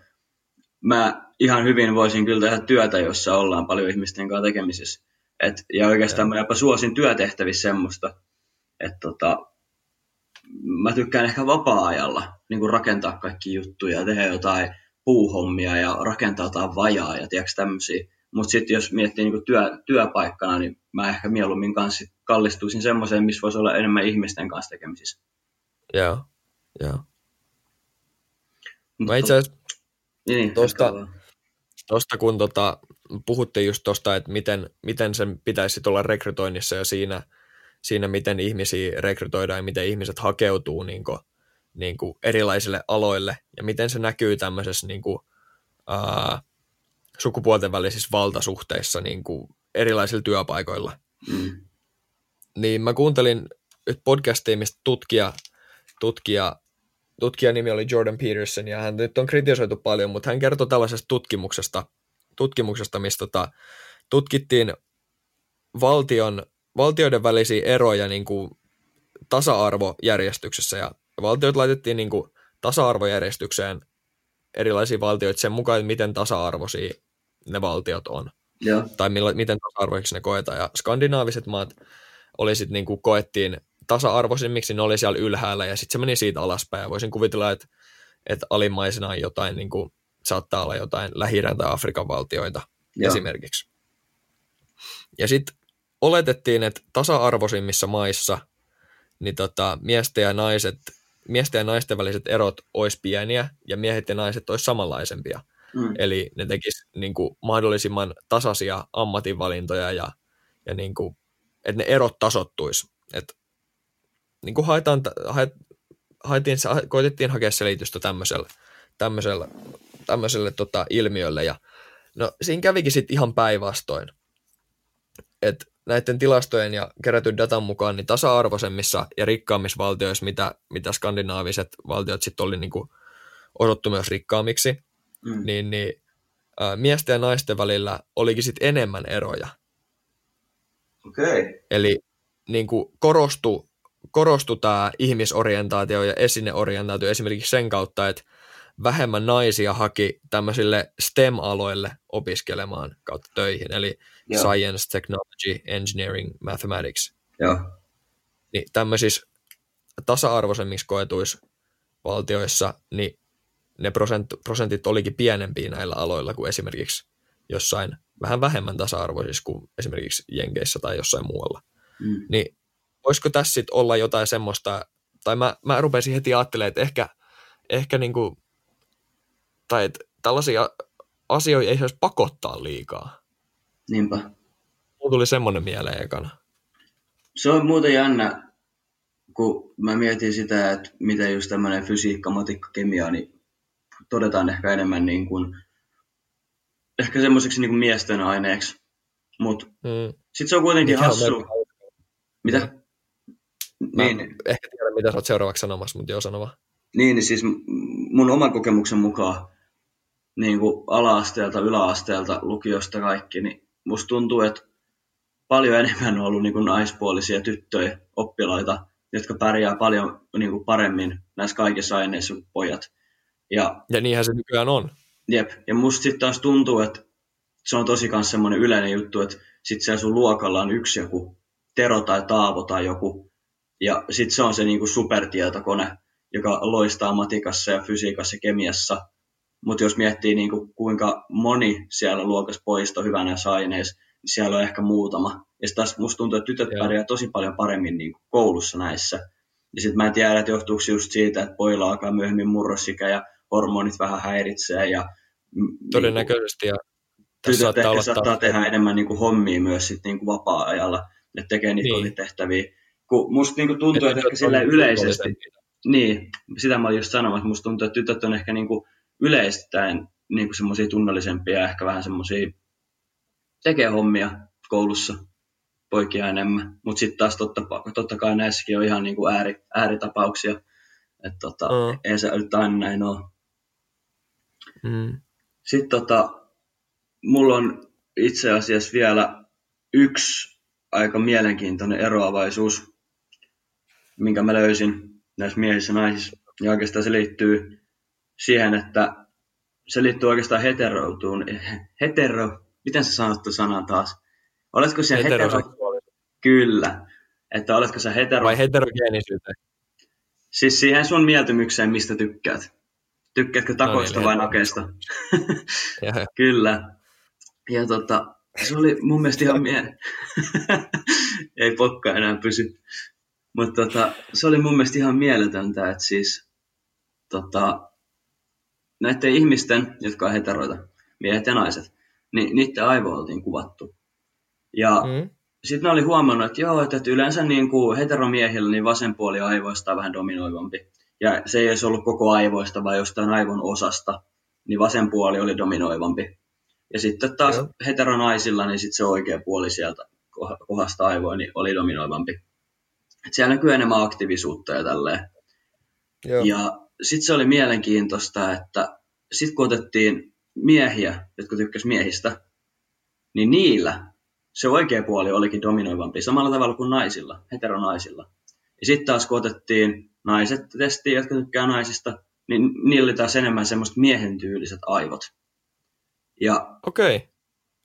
[SPEAKER 2] mä ihan hyvin voisin kyllä tehdä työtä, jossa ollaan paljon ihmisten kanssa tekemisissä. Et, ja oikeastaan
[SPEAKER 1] Joo.
[SPEAKER 2] mä jopa suosin työtehtävissä semmoista, että tota, mä tykkään ehkä vapaa-ajalla niin kuin rakentaa kaikki juttuja, tehdä jotain puuhommia ja rakentaa jotain vajaa ja tiedätkö tämmöisiä. Mutta sitten jos miettii niin kuin työ, työpaikkana, niin mä ehkä mieluummin kanssa kallistuisin semmoiseen, missä voisi olla enemmän ihmisten kanssa tekemisissä.
[SPEAKER 1] Joo, joo. Mä itse asiassa
[SPEAKER 2] niin,
[SPEAKER 1] tosta-. Tuosta kun tota, puhuttiin just tuosta, että miten, miten sen pitäisi olla rekrytoinnissa ja siinä, siinä, miten ihmisiä rekrytoidaan ja miten ihmiset hakeutuu niin kuin, niin kuin erilaisille aloille ja miten se näkyy tämmöisessä niin kuin, ää, sukupuolten välisissä valtasuhteissa niin kuin erilaisilla työpaikoilla.
[SPEAKER 2] Mm.
[SPEAKER 1] Niin mä kuuntelin nyt podcastia, mistä tutkija, tutkija, tutkijan nimi oli Jordan Peterson, ja hän nyt on kritisoitu paljon, mutta hän kertoi tällaisesta tutkimuksesta, tutkimuksesta missä tota, tutkittiin valtion, valtioiden välisiä eroja niin kuin tasa-arvojärjestyksessä, ja valtiot laitettiin niin kuin tasa-arvojärjestykseen erilaisia valtioita sen mukaan, että miten tasa-arvoisia ne valtiot on
[SPEAKER 2] Joo.
[SPEAKER 1] tai millä, miten tasa-arvoiksi ne koetaan. Ja skandinaaviset maat oli sit niinku koettiin tasa-arvoisimmiksi, ne oli siellä ylhäällä ja sitten se meni siitä alaspäin. Ja voisin kuvitella, että, että alimmaisena on jotain, niinku, saattaa olla jotain lähi tai Afrikan valtioita
[SPEAKER 2] Joo.
[SPEAKER 1] esimerkiksi. Ja sitten oletettiin, että tasa-arvoisimmissa maissa niin tota, miesten ja naiset miesten ja naisten väliset erot olisi pieniä ja miehet ja naiset olisi samanlaisempia.
[SPEAKER 2] Mm.
[SPEAKER 1] Eli ne tekis niin kuin, mahdollisimman tasaisia ammatinvalintoja ja, ja niin kuin, että ne erot tasottuisi. Et, niin kuin haetaan, haet, haetiin, koitettiin hakea selitystä tämmöiselle, tämmöiselle, tämmöiselle tota, ilmiölle ja no siinä kävikin sitten ihan päinvastoin. Että näiden tilastojen ja kerätyn datan mukaan niin tasa-arvoisemmissa ja rikkaammissa valtioissa, mitä, mitä skandinaaviset valtiot sitten oli niin kuin osoittu myös rikkaammiksi, mm. niin, niin ä, miesten ja naisten välillä olikin sitten enemmän eroja.
[SPEAKER 2] Okay.
[SPEAKER 1] Eli niin kuin korostui, korostui tämä ihmisorientaatio ja esineorientaatio esimerkiksi sen kautta, että vähemmän naisia haki tämmöisille STEM-aloille opiskelemaan kautta töihin, eli Joo. Science, Technology, Engineering, Mathematics.
[SPEAKER 2] Joo.
[SPEAKER 1] Niin tämmöisissä tasa-arvoisemmiksi koetuissa valtioissa, niin ne prosent, prosentit olikin pienempiä näillä aloilla kuin esimerkiksi jossain vähän vähemmän tasa-arvoisissa kuin esimerkiksi Jenkeissä tai jossain muualla. Mm. Niin voisiko tässä sit olla jotain semmoista, tai mä, mä rupesin heti ajattelemaan, että ehkä, ehkä niinku, tai että tällaisia asioita ei saisi pakottaa liikaa.
[SPEAKER 2] Niinpä.
[SPEAKER 1] Mulla tuli semmoinen mieleen ekana.
[SPEAKER 2] Se on muuten jännä, kun mä mietin sitä, että miten just tämmöinen fysiikka, matikka, kemia, niin todetaan ehkä enemmän niin kuin, ehkä semmoiseksi niin kuin miesten aineeksi. Mutta mm. sitten se on kuitenkin Mikä hassu. On mitä?
[SPEAKER 1] Mä niin. ehkä tiedän, mitä sä oot seuraavaksi sanomassa, mutta joo, sano vaan.
[SPEAKER 2] Niin, niin siis mun oman kokemuksen mukaan niin kuin ala-asteelta, yläasteelta, lukiosta kaikki, niin musta tuntuu, että paljon enemmän on ollut niin kuin naispuolisia tyttöjä, oppilaita, jotka pärjää paljon niin kuin paremmin näissä kaikissa aineissa kuin pojat.
[SPEAKER 1] Ja, ja niinhän se nykyään on.
[SPEAKER 2] Jep, ja musta sitten taas tuntuu, että se on tosi myös semmoinen yleinen juttu, että sit siellä sun luokalla on yksi joku Tero tai Taavo tai joku, ja sitten se on se niinku supertietokone, joka loistaa matikassa ja fysiikassa ja kemiassa. Mutta jos miettii niinku, kuinka moni siellä luokassa poisto hyvänä aineissa, niin siellä on ehkä muutama. Ja taas musta tuntuu, että tytöt pärjää tosi paljon paremmin niinku koulussa näissä. Ja sitten mä en tiedä, että johtuuko just siitä, että pojilla alkaa myöhemmin murrosikä ja hormonit vähän häiritsee. Ja,
[SPEAKER 1] Todennäköisesti. Ja
[SPEAKER 2] tytöt ehkä saattaa tehdä enemmän niin kuin hommia myös sit niin kuin vapaa-ajalla. Ne tekee niitä niin. kotitehtäviä. Kun musta niin kuin tuntuu, että ehkä sillä yleisesti... Niin, sitä mä olin just sanomassa. Musta tuntuu, että tytöt on ehkä niin kuin yleistäen niin kuin semmoisia tunnellisempia ja ehkä vähän semmoisia tekee hommia koulussa poikia enemmän. Mutta sitten taas totta, totta kai näissäkin on ihan niin kuin ääri, ääritapauksia. Että tota, mm. ei se nyt aina näin ole. Mm. Sitten tota, mulla on itse asiassa vielä yksi aika mielenkiintoinen eroavaisuus, minkä mä löysin näissä miehissä ja naisissa. Ja oikeastaan se liittyy siihen, että se liittyy oikeastaan heteroutuun. Hetero, miten sä sanot sanan taas? Oletko se hetero? Kyllä. Että oletko sä hetero...
[SPEAKER 1] Vai heterogeenisyyteen?
[SPEAKER 2] Siis siihen sun mieltymykseen, mistä tykkäät. Tykkäätkö takosta no niin, vai nakeesta? Kyllä. Ja tota, se oli mun mielestä ihan mie... Ei pokka enää pysy. Mutta tota, se oli mun mielestä ihan mieletöntä, että siis tota, näiden ihmisten, jotka on heteroita, miehet ja naiset, niin niiden aivo oltiin kuvattu. Ja mm. sitten ne oli huomannut, että joo, että yleensä niin kuin heteromiehillä niin vasen puoli aivoista on vähän dominoivampi. Ja se ei edes ollut koko aivoista, vaan jostain aivon osasta, niin vasen puoli oli dominoivampi. Ja sitten taas Joo. heteronaisilla, niin sitten se oikea puoli sieltä kohdasta aivoa niin oli dominoivampi. Et siellä näkyy enemmän aktiivisuutta ja tälleen. Joo. Ja sitten se oli mielenkiintoista, että sitten kun otettiin miehiä, jotka tykkäs miehistä, niin niillä se oikea puoli olikin dominoivampi samalla tavalla kuin naisilla, heteronaisilla. Ja sitten taas kun otettiin naiset testiin, jotka tykkää naisista, niin niillä oli taas enemmän semmoista miehen tyyliset aivot. Ja
[SPEAKER 1] okay.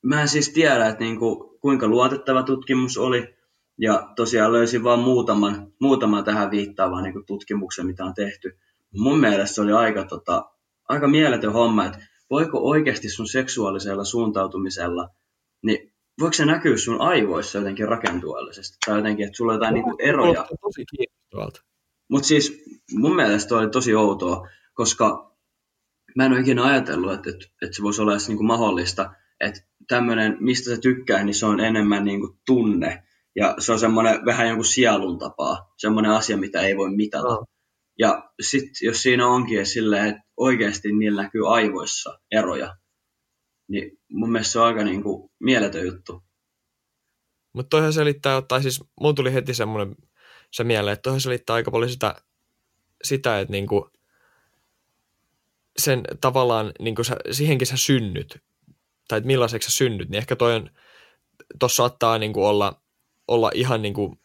[SPEAKER 2] mä en siis tiedä, että niinku, kuinka luotettava tutkimus oli, ja tosiaan löysin vain muutaman, muutaman tähän viittaavan niinku tutkimuksen, mitä on tehty. Mun mielestä se oli aika, tota, aika mieletön homma, että voiko oikeasti sun seksuaalisella suuntautumisella, niin voiko se näkyä sun aivoissa jotenkin rakentuellisesti? Tai jotenkin, että sulla on jotain niinku eroja?
[SPEAKER 1] Tosi kiinnostavalta.
[SPEAKER 2] Mutta siis mun mielestä oli tosi outoa, koska mä en ole ikinä ajatellut, että, että, että se voisi olla edes niinku mahdollista, että tämmöinen, mistä sä tykkää, niin se on enemmän niinku tunne. Ja se on semmoinen vähän jonkun sielun tapaa, semmoinen asia, mitä ei voi mitata. Oh. Ja sitten jos siinä onkin silleen, että oikeasti niillä näkyy aivoissa eroja, niin mun mielestä se on aika niinku mieletön juttu.
[SPEAKER 1] Mutta toihan selittää, tai siis mun tuli heti semmoinen se mieleen, että toihan selittää aika paljon sitä, sitä että niinku sen tavallaan, niinku sä, siihenkin sä synnyt, tai että millaiseksi sä synnyt, niin ehkä toi on, tossa saattaa niinku olla, olla ihan niinku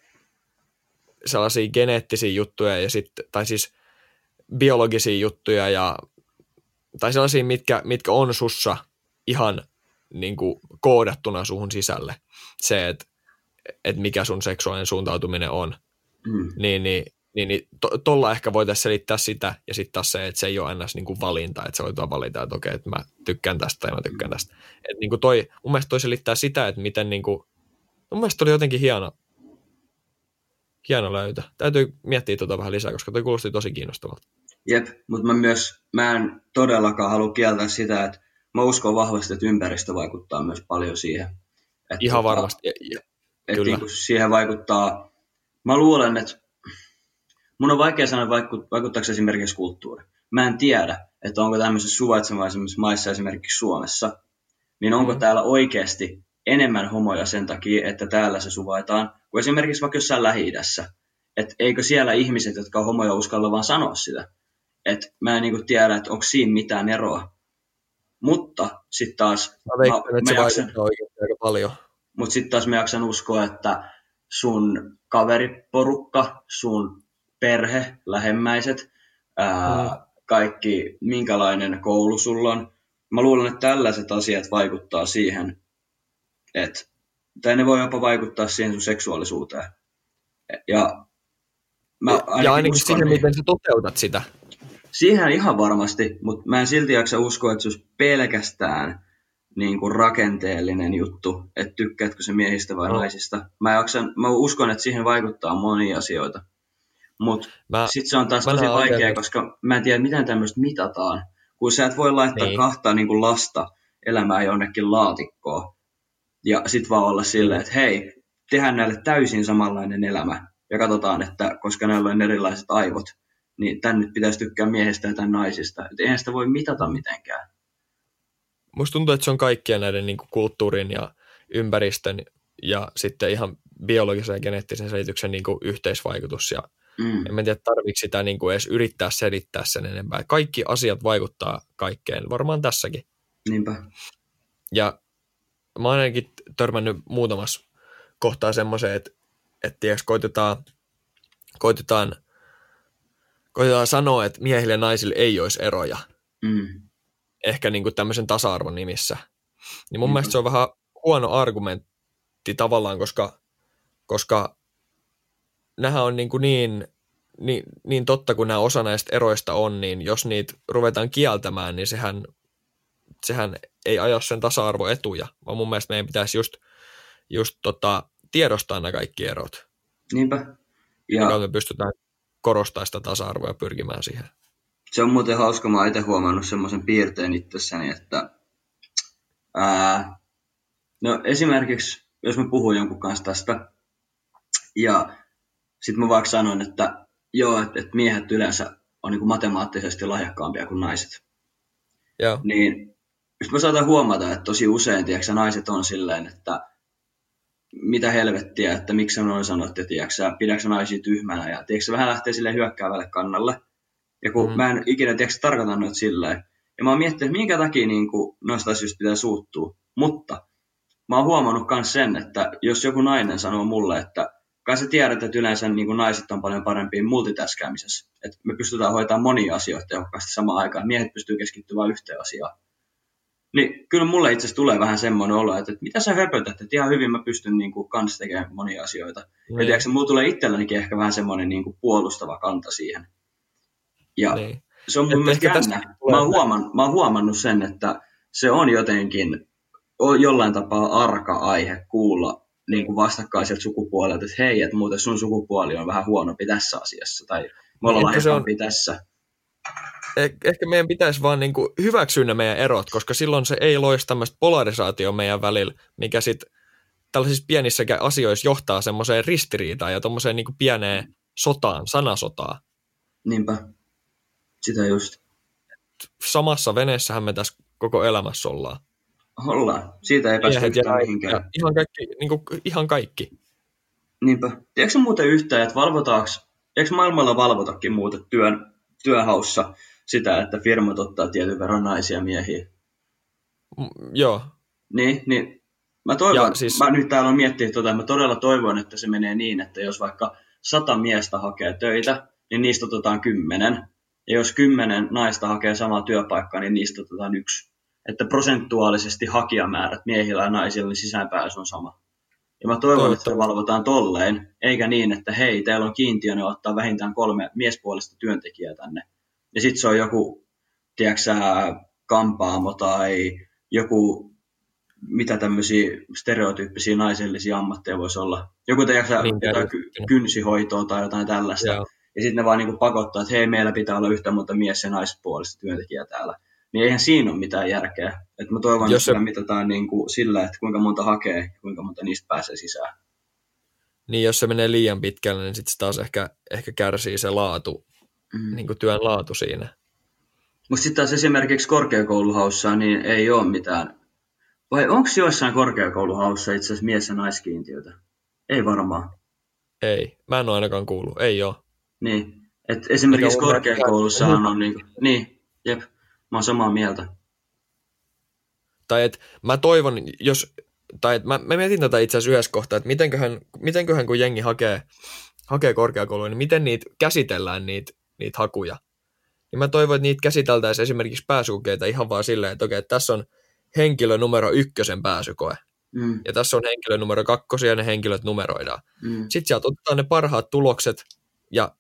[SPEAKER 1] sellaisia geneettisiä juttuja, ja sit, tai siis biologisia juttuja, ja, tai sellaisia, mitkä, mitkä on sussa ihan niin kuin koodattuna suhun sisälle. Se, että et mikä sun seksuaalinen suuntautuminen on. Mm. Niin, niin, niin, niin tuolla to, ehkä voitaisiin selittää sitä, ja sitten taas se, että se ei ole ennäs niin kuin valinta, että se voi valita, että okei, että mä tykkään tästä tai mä tykkään tästä. Et niin kuin toi, mun mielestä toi selittää sitä, että miten niin kuin, mun mielestä oli jotenkin hieno, hieno löytö. Täytyy miettiä tuota vähän lisää, koska toi kuulosti tosi kiinnostavalta.
[SPEAKER 2] Jep, mutta mä myös, mä en todellakaan halua kieltää sitä, että mä uskon vahvasti, että ympäristö vaikuttaa myös paljon siihen.
[SPEAKER 1] Että Ihan tota, varmasti.
[SPEAKER 2] Ja, että Kyllä. Niin siihen vaikuttaa, mä luulen, että mun on vaikea sanoa, vaikuttaako esimerkiksi kulttuuri. Mä en tiedä, että onko tämmöisessä suvaitsevaisemmissa maissa, esimerkiksi Suomessa, niin onko mm. täällä oikeasti enemmän homoja sen takia, että täällä se suvaitaan, kuin esimerkiksi vaikka jossain lähi Että eikö siellä ihmiset, jotka on homoja, uskalla vaan sanoa sitä. Että mä en niinku tiedä, että onko siinä mitään eroa. Mutta sitten taas...
[SPEAKER 1] Mä veikkaan, mä, että se jaksan, aika paljon.
[SPEAKER 2] Mutta sitten taas mä jaksan uskoa, että sun kaveriporukka, sun perhe, lähemmäiset, ää, mm. kaikki, minkälainen koulu sulla on. Mä luulen, että tällaiset asiat vaikuttaa siihen, että, tai ne voi jopa vaikuttaa siihen sun seksuaalisuuteen. Ja,
[SPEAKER 1] mä ja ainakin siihen, niin. miten sä toteutat sitä.
[SPEAKER 2] Siihen ihan varmasti, mutta mä en silti jaksa uskoa, että se olisi pelkästään niin kuin rakenteellinen juttu, että tykkäätkö se miehistä vai no. naisista. Mä, jaksan, mä uskon, että siihen vaikuttaa monia asioita. Mutta sitten se on taas tosi vaikea, oikein. koska mä en tiedä, miten tämmöistä mitataan. Kun sä et voi laittaa niin. kahta niin kuin lasta elämää jonnekin laatikkoon. Ja sitten vaan olla silleen, että hei, tehdään näille täysin samanlainen elämä. Ja katsotaan, että koska näillä on erilaiset aivot, niin tän nyt pitäisi tykkää miehestä ja tämän naisista. Et eihän sitä voi mitata mitenkään.
[SPEAKER 1] Musta tuntuu, että se on kaikkien näiden niin kuin kulttuurin ja ympäristön ja sitten ihan biologisen ja geneettisen selityksen niin kuin yhteisvaikutus. Ja mm. En tiedä, tarvitsi sitä niin kuin edes yrittää selittää sen enempää. Kaikki asiat vaikuttaa kaikkeen, varmaan tässäkin.
[SPEAKER 2] Niinpä.
[SPEAKER 1] Ja mä oon ainakin törmännyt muutamassa kohtaa semmoiseen, että, että tiiäks, koitetaan, koitetaan, koitetaan sanoa, että miehille ja naisille ei olisi eroja. Mm ehkä niin kuin tämmöisen tasa-arvon nimissä. Niin mun mm. mielestä se on vähän huono argumentti tavallaan, koska, koska nämähän on niin, kuin niin, niin, niin totta kuin nämä osa näistä eroista on, niin jos niitä ruvetaan kieltämään, niin sehän, sehän ei aja sen tasa-arvoetuja, vaan mun mielestä meidän pitäisi just, just tota, tiedostaa nämä kaikki erot.
[SPEAKER 2] Niinpä.
[SPEAKER 1] Ja me pystytään korostamaan sitä tasa-arvoa ja pyrkimään siihen
[SPEAKER 2] se on muuten hauska, mä itse huomannut semmoisen piirteen itsessäni, että ää, no esimerkiksi, jos mä puhun jonkun kanssa tästä, ja sitten mä vaikka sanon, että joo, että et miehet yleensä on niin matemaattisesti lahjakkaampia kuin naiset.
[SPEAKER 1] Joo.
[SPEAKER 2] Niin just mä saatan huomata, että tosi usein tiiäksä, naiset on silleen, että mitä helvettiä, että miksi noin sanotte, tiiäksä, pidäksä naisia tyhmänä, ja tiiäksä, vähän lähtee sille hyökkäävälle kannalle. Ja kun mm. mä en ikinä tiedä, tarkoita noita silleen. Ja mä oon miettinyt, että minkä takia niin kuin, noista asioista pitää suuttua. Mutta mä oon huomannut myös sen, että jos joku nainen sanoo mulle, että kai sä tiedät, että yleensä niin kuin naiset on paljon parempia multitaskäämisessä. Että me pystytään hoitamaan monia asioita tehokkaasti samaan aikaan. Miehet pystyy keskittymään yhteen asiaan. Niin kyllä mulle itse asiassa tulee vähän semmoinen olo, että, että mitä sä höpötät, että ihan hyvin mä pystyn niin kuin, kanssa tekemään monia asioita. Ja tiedätkö, mulla tulee itsellänikin ehkä vähän semmoinen niin kuin, puolustava kanta siihen. Ja niin. se on mun mielestä jännä. Mä oon, huomannut, mä oon huomannut sen, että se on jotenkin jollain tapaa arka aihe kuulla niin kuin vastakkaiselta sukupuolelta, että hei, että muuten sun sukupuoli on vähän huonompi tässä asiassa, tai me ollaan
[SPEAKER 1] Niin, on-
[SPEAKER 2] tässä.
[SPEAKER 1] Eh- ehkä meidän pitäisi vaan niin kuin hyväksyä ne meidän erot, koska silloin se ei loisi tämmöistä polarisaatio meidän välillä, mikä sitten tällaisissa pienissäkään asioissa johtaa semmoiseen ristiriitaan ja tuommoiseen niin pieneen sotaan, sanasotaan.
[SPEAKER 2] Niinpä. Sitä just.
[SPEAKER 1] Samassa veneessähän me tässä koko elämässä ollaan.
[SPEAKER 2] Ollaan. Siitä ei päästä yhtään mihinkään.
[SPEAKER 1] ihan kaikki, niin kuin, ihan kaikki.
[SPEAKER 2] Niinpä. Tiedätkö muuten yhtään, että valvotaanko, eikö maailmalla valvotakin muuten työn, työnhaussa sitä, että firmat ottaa tietyn verran naisia ja miehiä?
[SPEAKER 1] Mm, joo,
[SPEAKER 2] Niin, niin mä toivon,
[SPEAKER 1] Ja
[SPEAKER 2] siis... mä nyt täällä on miettinyt tota, mä todella toivon, että se menee niin, että jos vaikka sata miestä hakee töitä, niin niistä otetaan kymmenen. Ja jos kymmenen naista hakee samaa työpaikkaa, niin niistä otetaan yksi. Että prosentuaalisesti hakijamäärät miehillä ja naisilla niin sisäänpääsy on sama. Ja mä toivon, että se valvotaan tolleen, eikä niin, että hei, teillä on kiintiö, ne ottaa vähintään kolme miespuolista työntekijää tänne. Ja sitten se on joku, tiedätkö kampaamo tai joku, mitä tämmöisiä stereotyyppisiä naisellisia ammatteja voisi olla. Joku, tiedätkö
[SPEAKER 1] Niin,
[SPEAKER 2] jotain ky- kynsihoitoa tai jotain tällaista.
[SPEAKER 1] joo.
[SPEAKER 2] Ja sitten ne vaan niinku pakottaa, että hei, meillä pitää olla yhtä monta mies- ja naispuolista työntekijää täällä. Niin eihän siinä ole mitään järkeä. Et mä toivon,
[SPEAKER 1] Jos
[SPEAKER 2] että
[SPEAKER 1] se-
[SPEAKER 2] mitataan niinku sillä, että kuinka monta hakee ja kuinka monta niistä pääsee sisään.
[SPEAKER 1] Niin jos se menee liian pitkälle, niin sitten taas ehkä, ehkä kärsii se laatu,
[SPEAKER 2] Mm.
[SPEAKER 1] niin kuin työn laatu siinä.
[SPEAKER 2] Mutta sitten taas esimerkiksi korkeakouluhaussa niin ei ole mitään. Vai onko joissain korkeakouluhaussa itse asiassa mies- ja naiskiintiötä? Ei varmaan.
[SPEAKER 1] Ei, mä en ole ainakaan kuullut, ei ole.
[SPEAKER 2] Niin. Et esimerkiksi
[SPEAKER 1] Mikä on
[SPEAKER 2] niinku, niin, jep, mä oon samaa mieltä.
[SPEAKER 1] Tai et mä toivon, jos, tai et mä, mä mietin tätä itse asiassa yhdessä kohtaa, että mitenköhän, mitenköhän kun jengi hakee, hakee korkeakouluun, niin miten niitä käsitellään niitä, niitä hakuja. Niin mä toivon, että niitä käsiteltäisiin esimerkiksi pääsykokeita ihan vaan silleen, että okei, että tässä on henkilö numero ykkösen pääsykoe,
[SPEAKER 2] Mm,
[SPEAKER 1] ja tässä on henkilö numero kakkosia, ja ne henkilöt numeroidaan.
[SPEAKER 2] mm,
[SPEAKER 1] Sitten sieltä otetaan ne parhaat tulokset, ja,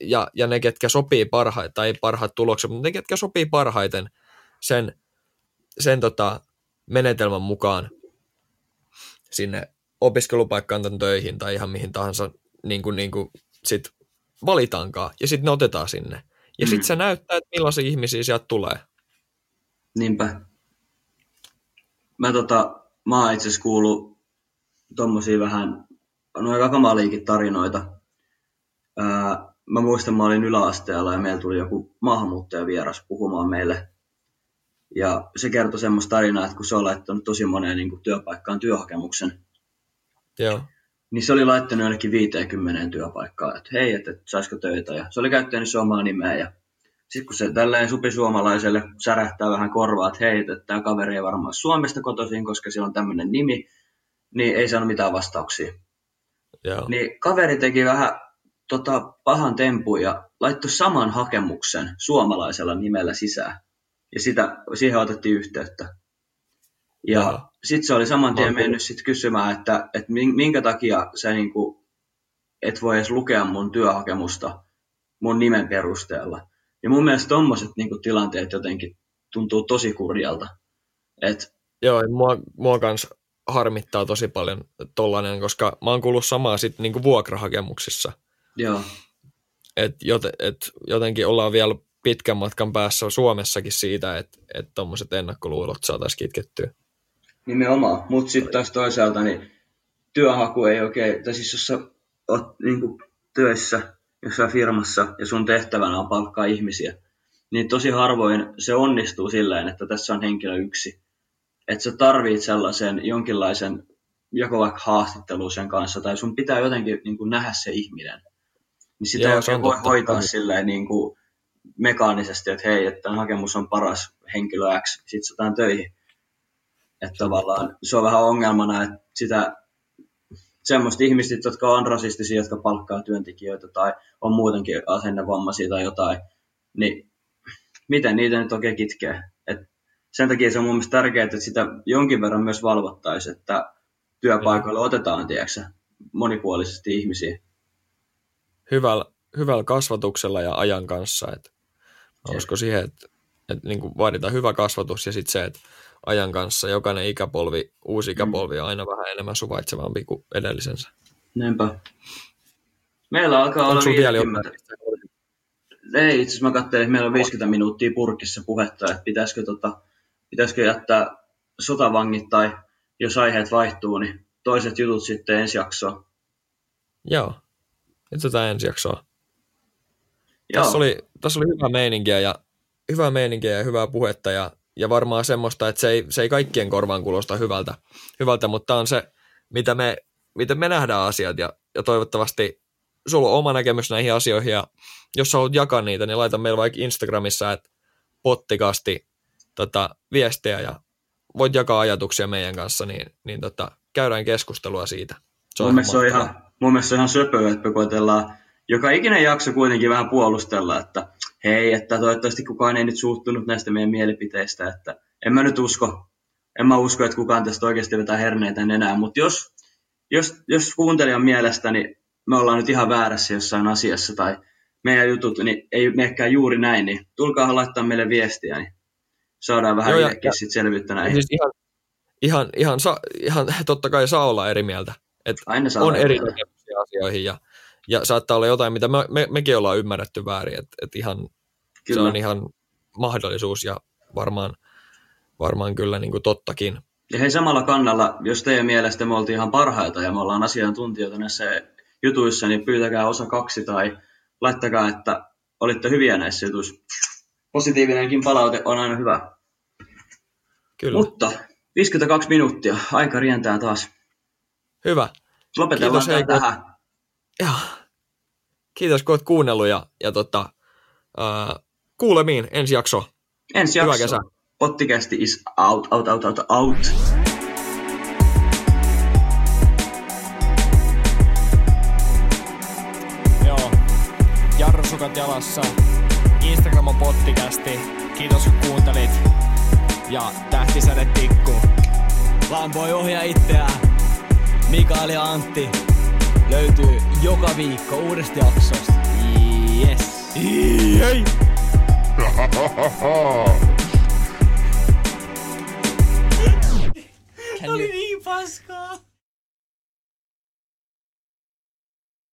[SPEAKER 1] ja, ja ne, ketkä sopii parhaiten, tai ei parhaat tulokset, mutta ne, ketkä sopii parhaiten sen, sen tota, menetelmän mukaan sinne opiskelupaikkaan tai töihin tai ihan mihin tahansa niin kuin, niin kuin sit valitaankaan, ja sitten ne otetaan sinne. Ja
[SPEAKER 2] Mm.
[SPEAKER 1] sitten se näyttää, että millaisia ihmisiä sieltä tulee.
[SPEAKER 2] niinpä. Mä, tota, mä oon itse asiassa kuullut tommosia vähän, noin aika kamaliikin tarinoita. Ää, mä muistan, mä olin yläasteella ja meillä tuli joku maahanmuuttajavieras puhumaan meille. Ja se kertoi semmoista tarinaa, että kun se on laittanut tosi moneen niin kuin työpaikkaan työhakemuksen,
[SPEAKER 1] Joo,
[SPEAKER 2] niin se oli laittanut jonnekin 50 työpaikkaa, että hei, että, saisiko töitä. Ja se oli käyttänyt omaa nimeä. Ja sitten kun se tälleen supi suomalaiselle särähtää vähän korvaa, että hei, että tämä kaveri ei varmaan Suomesta kotoisin, koska sillä on tämmöinen nimi, niin ei saanut mitään vastauksia.
[SPEAKER 1] joo.
[SPEAKER 2] Niin kaveri teki vähän tota, pahan tempun ja laittoi saman hakemuksen suomalaisella nimellä sisään. Ja sitä, siihen otettiin yhteyttä. Ja sitten se oli saman tien mennyt sit kysymään, että, että min- minkä takia sä niinku, et voi edes lukea mun työhakemusta mun nimen perusteella. Ja mun mielestä tommoset niinku tilanteet jotenkin tuntuu tosi kurjalta. Et,
[SPEAKER 1] Joo, mua, mua kans harmittaa tosi paljon tollanen, koska mä oon kuullut samaa sitten niinku vuokrahakemuksissa.
[SPEAKER 2] joo,
[SPEAKER 1] Et, joten, et jotenkin ollaan vielä pitkän matkan päässä Suomessakin siitä, että et tuommoiset ennakkoluulot saataisiin kitkettyä.
[SPEAKER 2] Nimenomaan, mutta sitten taas toisaalta niin työhaku ei oikein, tai siis jos sä oot niin töissä jossain firmassa ja sun tehtävänä on palkkaa ihmisiä, niin tosi harvoin se onnistuu silleen, että tässä on henkilö yksi. Että sä tarvit sellaisen jonkinlaisen joko vaikka haastattelu sen kanssa, tai sun pitää jotenkin niin kuin nähdä se ihminen. Niin sitä
[SPEAKER 1] Joo,
[SPEAKER 2] ei voi
[SPEAKER 1] totta.
[SPEAKER 2] hoitaa silleen niin kuin mekaanisesti, että hei, että tämä hakemus on paras henkilö X, sit sä töihin. Että tavallaan se on vähän ongelmana, että sitä semmoista ihmistä, jotka on rasistisia, jotka palkkaa työntekijöitä tai on muutenkin asennevammaisia tai jotain, niin miten niitä nyt oikein kitkee? Et sen takia se on mun mielestä tärkeää, että sitä jonkin verran myös valvottaisiin, että työpaikoilla otetaan, tiedätkö, monipuolisesti ihmisiä.
[SPEAKER 1] Hyvällä, hyvällä kasvatuksella ja ajan kanssa. Et mä
[SPEAKER 2] Jep.
[SPEAKER 1] uskon siihen, että et niinku vaaditaan hyvä kasvatus ja sitten se, että ajan kanssa jokainen ikäpolvi, uusi ikäpolvi on aina vähän enemmän suvaitsevampi kuin edellisensä.
[SPEAKER 2] Näinpä. Meillä alkaa
[SPEAKER 1] Onko
[SPEAKER 2] olla
[SPEAKER 1] sulla vielä
[SPEAKER 2] 50.
[SPEAKER 1] jotain?
[SPEAKER 2] Ei, itse asiassa mä katselin, että meillä on 50 minuuttia purkissa puhetta, että pitäisikö, tota, pitäisikö jättää sotavangit tai jos aiheet vaihtuu, niin toiset jutut sitten ensi jaksoon.
[SPEAKER 1] Joo, nyt tätä ensi jaksoa. Joo. Tässä, oli, tässä oli hyvä meininkiä ja hyvää meininkiä ja hyvää puhetta ja, ja varmaan semmoista, että se ei, se ei kaikkien korvaan kuulosta hyvältä, hyvältä mutta on se, mitä me, miten me nähdään asiat. Ja, ja toivottavasti sulla on oma näkemys näihin asioihin. Ja jos sä haluat jakaa niitä, niin laita meillä vaikka Instagramissa, että pottikasti tota, viestejä. Ja voit jakaa ajatuksia meidän kanssa, niin, niin tota, käydään keskustelua siitä.
[SPEAKER 2] Se mun, mielestä on ihan, mun mielestä se on ihan söpöä, että me koetellaan joka ikinen jakso kuitenkin vähän puolustella, että hei, että toivottavasti kukaan ei nyt suuttunut näistä meidän mielipiteistä, että en mä nyt usko, en mä usko, että kukaan tästä oikeasti vetää herneitä enää, mutta jos, jos, jos kuuntelijan mielestä, niin me ollaan nyt ihan väärässä jossain asiassa tai meidän jutut niin ei menekään juuri näin, niin tulkaa laittaa meille viestiä, niin saadaan vähän Joo, ja, sit selvyyttä näihin. Siis
[SPEAKER 1] ihan, ihan, ihan, sa, ihan, totta kai saa olla eri mieltä. Et
[SPEAKER 2] Aina saa
[SPEAKER 1] on eri asioihin ja, ja saattaa olla jotain, mitä me, me, mekin ollaan ymmärretty väärin. Et, et ihan, kyllä. se on ihan mahdollisuus ja varmaan, varmaan kyllä niin kuin tottakin.
[SPEAKER 2] Ja hei samalla kannalla, jos teidän mielestä me oltiin ihan parhaita ja me ollaan asiantuntijoita näissä jutuissa, niin pyytäkää osa kaksi tai laittakaa, että olitte hyviä näissä jutuissa. Positiivinenkin palaute on aina hyvä.
[SPEAKER 1] Kyllä.
[SPEAKER 2] Mutta 52 minuuttia, aika rientää taas.
[SPEAKER 1] Hyvä.
[SPEAKER 2] Lopetellaan Kiitos, tähän.
[SPEAKER 1] Ja. Kiitos kun olet kuunnellut ja, ja tota, uh, kuulemiin ensi jakso.
[SPEAKER 2] Ensi jakso. Hyvä kesä. Pottikästi is out, out, out, out, out.
[SPEAKER 1] jarrusukat jalassa. Instagram on pottikästi. Kiitos kun kuuntelit. Ja tähtisäde tikku.
[SPEAKER 3] Lampoi ohjaa itseään. Mikael ja Antti löytyy joka viikko uudesta jaksosta. Yes. Jei. Oli niin paskaa.